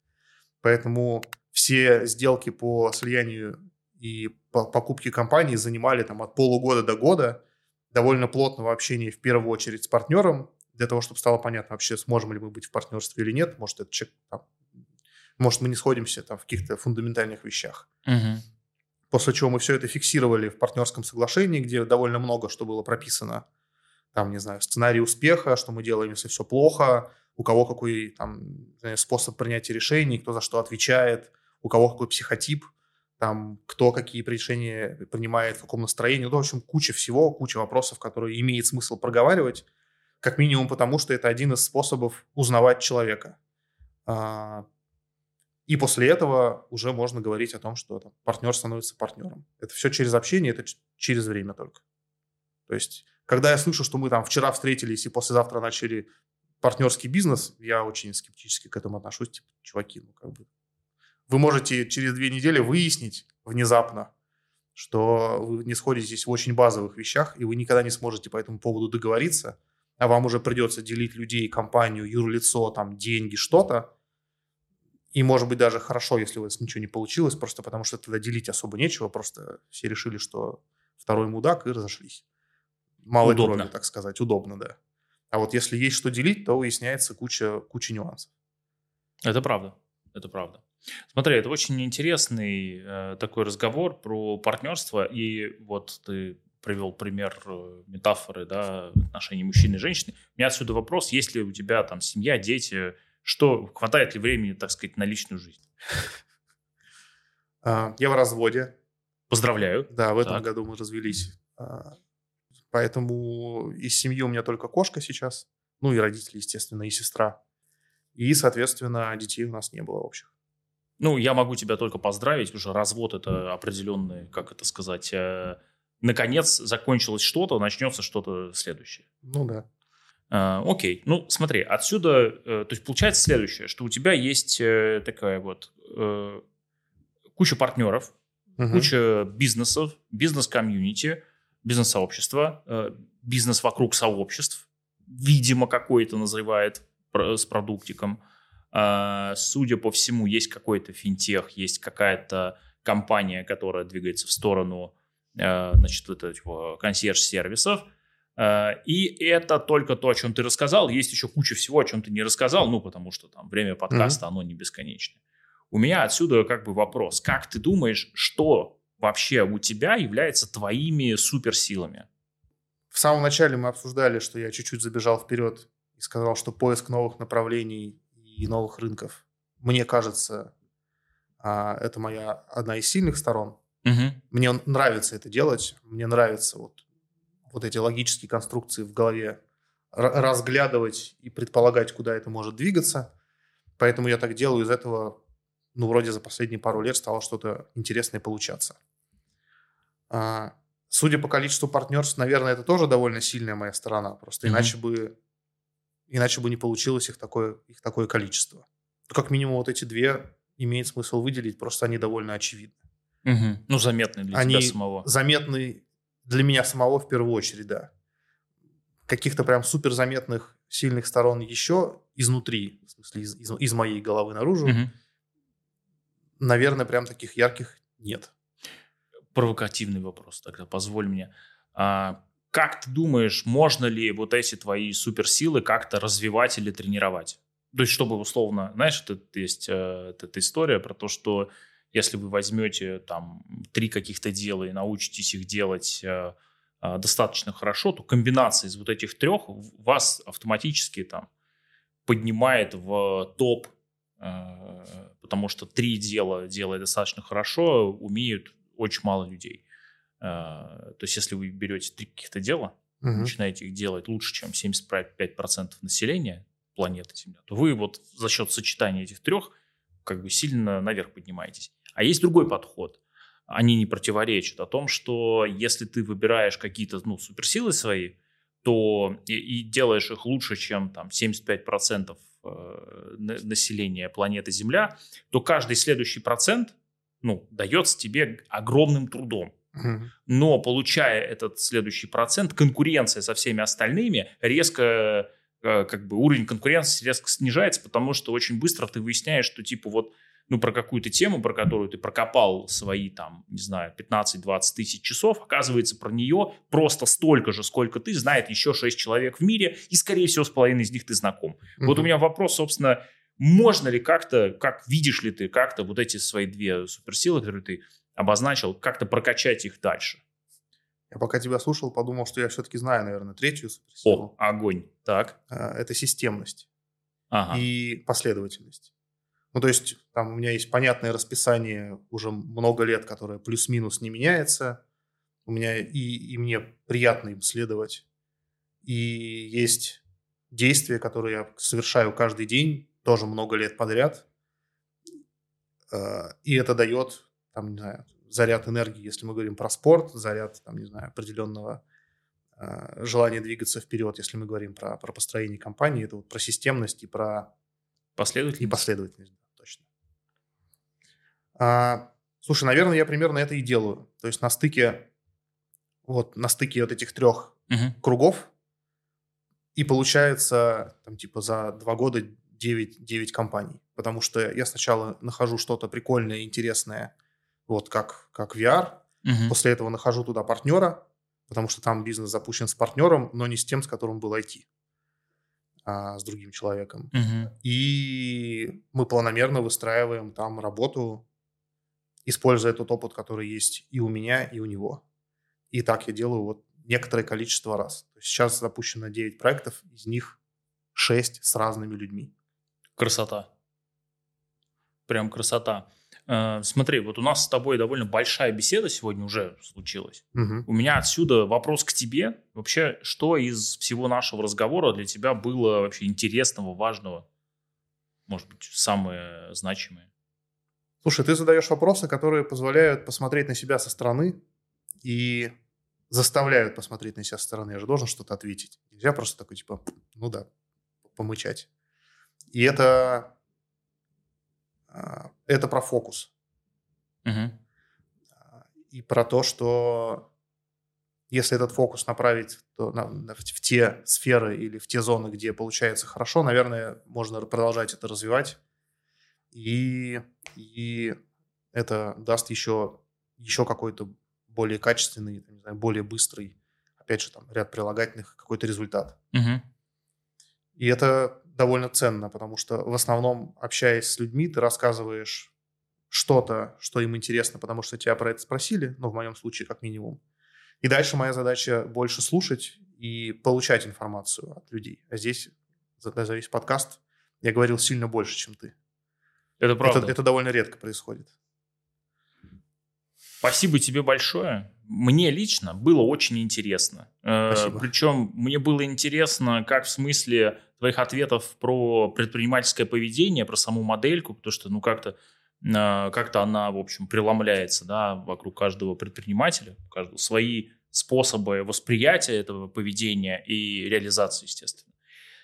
[SPEAKER 2] Поэтому все сделки по слиянию и по покупке компании занимали там от полугода до года довольно плотного общения в первую очередь с партнером, для того, чтобы стало понятно вообще, сможем ли мы быть в партнерстве или нет. Может, этот человек там, может, мы не сходимся там в каких-то фундаментальных вещах.
[SPEAKER 1] Мгм.
[SPEAKER 2] После чего мы все это фиксировали в партнерском соглашении, где довольно много что было прописано. Там, не знаю, сценарий успеха, что мы делаем, если все плохо, у кого какой там, знаю, способ принятия решений, кто за что отвечает, у кого какой психотип, там, кто какие решения принимает, в каком настроении. Ну, в общем, куча всего, куча вопросов, которые имеет смысл проговаривать, как минимум потому, что это один из способов узнавать человека. А, И после этого уже можно говорить о том, что там, партнер становится партнером. Это все через общение, это через время только. То есть, когда я слышу, что мы там вчера встретились и послезавтра начали партнерский бизнес, я очень скептически к этому отношусь. Типа, чуваки, ну как бы... Вы можете через две недели выяснить внезапно, что вы не сходитесь в очень базовых вещах, и вы никогда не сможете по этому поводу договориться, а вам уже придется делить людей, компанию, юрлицо, там, деньги, что-то, и, может быть, даже хорошо, если у вас ничего не получилось, просто потому что тогда делить особо нечего, просто все решили, что второй мудак, и разошлись. Малой
[SPEAKER 1] Удобно.
[SPEAKER 2] кровью, так сказать. Удобно, да. А вот если есть что делить, то выясняется куча, куча нюансов.
[SPEAKER 1] Это правда. Это правда. Смотри, это очень интересный э, такой разговор про партнерство. И вот ты привел пример э, метафоры, да, отношений мужчины и женщины. У меня отсюда вопрос, есть ли у тебя там семья, дети, что, хватает ли времени, так сказать, на личную жизнь?
[SPEAKER 2] А, я в разводе.
[SPEAKER 1] Поздравляю.
[SPEAKER 2] Да, в этом году мы развелись. Поэтому из семьи у меня только кошка сейчас. Ну и родители, естественно, и сестра. И, соответственно, детей у нас не было общих.
[SPEAKER 1] Ну, я могу тебя только поздравить, уже развод это определенный, как это сказать, э, наконец закончилось что-то, начнется что-то следующее.
[SPEAKER 2] Ну да.
[SPEAKER 1] А, окей, ну смотри, отсюда, э, то есть получается следующее, что у тебя есть э, такая вот э, куча партнеров, угу. куча бизнесов, бизнес-комьюнити, бизнес-сообщества, э, бизнес вокруг сообществ, видимо, какой-то назревает с продуктиком. А, судя по всему, есть какой-то финтех, есть какая-то компания, которая двигается в сторону а, значит, вот этого консьерж-сервисов. А, и это только то, о чем ты рассказал. Есть еще куча всего, о чем ты не рассказал, ну, потому что там время подкаста, mm-hmm. оно не бесконечное. У меня отсюда как бы вопрос. Как ты думаешь, что вообще у тебя является твоими суперсилами?
[SPEAKER 2] В самом начале мы обсуждали, что я чуть-чуть забежал вперед и сказал, что поиск новых направлений и новых рынков, мне кажется, а, это моя одна из сильных сторон. Угу. Мне нравится это делать, мне нравится вот, вот эти логические конструкции в голове разглядывать и предполагать, куда это может двигаться. Поэтому я так делаю, из этого, ну, вроде за последние пару лет стало что-то интересное получаться. А, судя по количеству партнерств, наверное, это тоже довольно сильная моя сторона. Просто mm иначе бы иначе бы не получилось их такое, их такое количество. Как минимум вот эти две имеет смысл выделить, просто они довольно очевидны.
[SPEAKER 1] Угу. Ну, заметны для они тебя самого.
[SPEAKER 2] заметны для меня самого в первую очередь, да. Каких-то прям супер заметных сильных сторон еще изнутри, в смысле из, из, из моей головы наружу, угу. Наверное, прям таких ярких нет.
[SPEAKER 1] Провокативный вопрос тогда, позволь мне. А, как ты думаешь, можно ли вот эти твои суперсилы как-то развивать или тренировать? То есть, чтобы условно, знаешь, это есть э, эта история про то, что если вы возьмете там три каких-то дела и научитесь их делать э, э, достаточно хорошо, то комбинация из вот этих трех вас автоматически там поднимает в топ, потому что три дела делая достаточно хорошо, умеют очень мало людей. А, то есть, если вы берете три каких-то дела, угу. начинаете их делать лучше, чем 75% населения планеты Земля, то вы вот за счет сочетания этих трех как бы сильно наверх поднимаетесь. А есть другой подход. Они не противоречат о том, что если ты выбираешь какие-то ну, суперсилы свои, то и, и делаешь их лучше, чем там 75% э, населения планеты Земля, то каждый следующий процент ну, дается тебе огромным трудом. Но получая этот следующий процент, конкуренция со всеми остальными резко, э, как бы уровень конкуренции резко снижается, потому что очень быстро ты выясняешь, что типа вот ну, про какую-то тему, про которую ты прокопал свои, там, не знаю, 15-20 тысяч часов, оказывается, про нее просто столько же, сколько ты, знает еще 6 человек в мире, и, скорее всего, с половиной из них ты знаком. Mm-hmm. Вот у меня вопрос, собственно, можно ли как-то, как видишь ли ты как-то вот эти свои две суперсилы, которые ты обозначил, как-то прокачать их дальше.
[SPEAKER 2] Я пока тебя слушал, подумал, что я все-таки знаю, наверное, третью суперсилу.
[SPEAKER 1] О, огонь. Так.
[SPEAKER 2] А, это системность ага. и последовательность. Ну, то есть там у меня есть понятное расписание уже много лет, которое плюс-минус не меняется. У меня и, и мне приятно им следовать. И есть действия, которые я совершаю каждый день, тоже много лет подряд. А, и это дает там, не знаю, заряд энергии, если мы говорим про спорт, заряд, там, не знаю, определенного э, желания двигаться вперед, если мы говорим про, про построение компании, это вот про системность и про...
[SPEAKER 1] Последовательность?
[SPEAKER 2] И последовательность, да, точно. А, слушай, наверное, я примерно это и делаю. То есть на стыке, вот, на стыке вот этих трех угу. кругов и получается, там, типа, за два года 9, 9 компаний. Потому что я сначала нахожу что-то прикольное, интересное – вот как, как VR. Угу. После этого нахожу туда партнера, потому что там бизнес запущен с партнером, но не с тем, с которым был IT, а с другим человеком. Угу. И мы планомерно выстраиваем там работу, используя тот опыт, который есть и у меня, и у него. И так я делаю вот некоторое количество раз. Сейчас запущено 9 проектов, из них 6 с разными людьми.
[SPEAKER 1] Красота. Прям красота. Э, смотри, вот у нас с тобой довольно большая беседа сегодня уже случилась.
[SPEAKER 2] Угу.
[SPEAKER 1] У меня отсюда вопрос к тебе. Вообще, что из всего нашего разговора для тебя было вообще интересного, важного? Может быть, самое значимое?
[SPEAKER 2] Слушай, ты задаешь вопросы, которые позволяют посмотреть на себя со стороны и заставляют посмотреть на себя со стороны. Я же должен что-то ответить. Нельзя просто такой, типа, ну да, помычать. И это, а, это про фокус.
[SPEAKER 1] Угу.
[SPEAKER 2] И про то, что если этот фокус направить в, то, на, в те сферы или в те зоны, где получается хорошо, наверное, можно продолжать это развивать. И, и это даст еще, еще какой-то более качественный, не знаю, более быстрый, опять же, там, ряд прилагательных, какой-то результат.
[SPEAKER 1] Угу.
[SPEAKER 2] И это довольно ценно, потому что в основном, общаясь с людьми, ты рассказываешь что-то, что им интересно, потому что тебя про это спросили, ну, в моем случае, как минимум. И дальше моя задача больше слушать и получать информацию от людей. А здесь за, весь подкаст я говорил сильно больше, чем ты.
[SPEAKER 1] Это правда.
[SPEAKER 2] Это, это довольно редко происходит.
[SPEAKER 1] Спасибо тебе большое. Мне лично было очень интересно. Э,
[SPEAKER 2] Спасибо.
[SPEAKER 1] Причем мне было интересно, как в смысле твоих ответов про предпринимательское поведение, про саму модельку, потому что, ну, как-то э, как-то она, в общем, преломляется, да, вокруг каждого предпринимателя, каждого свои способы восприятия этого поведения и реализации, естественно.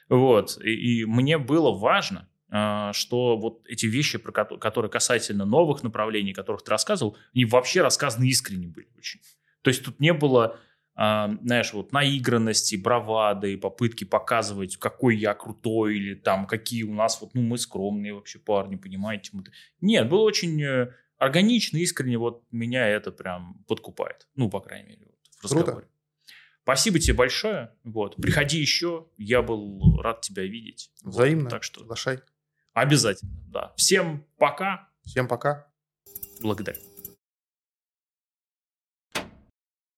[SPEAKER 1] Вот. И, и мне было важно, а, что вот эти вещи, про которые касательно новых направлений, о которых ты рассказывал, они вообще рассказаны искренне были очень. То есть тут не было, а, знаешь, вот наигранности, бравады, попытки показывать, какой я крутой, или там, какие у нас, вот, ну, мы скромные вообще парни, понимаете. Нет, было очень э, органично, искренне, вот меня это прям подкупает. Ну, по крайней мере, вот, в разговоре. Круто. Спасибо тебе большое. Вот. Приходи еще. Я был рад тебя видеть.
[SPEAKER 2] Взаимно.
[SPEAKER 1] Вот. Так что
[SPEAKER 2] Приглашай.
[SPEAKER 1] Обязательно, да. Всем пока.
[SPEAKER 2] Всем пока.
[SPEAKER 1] Благодарю.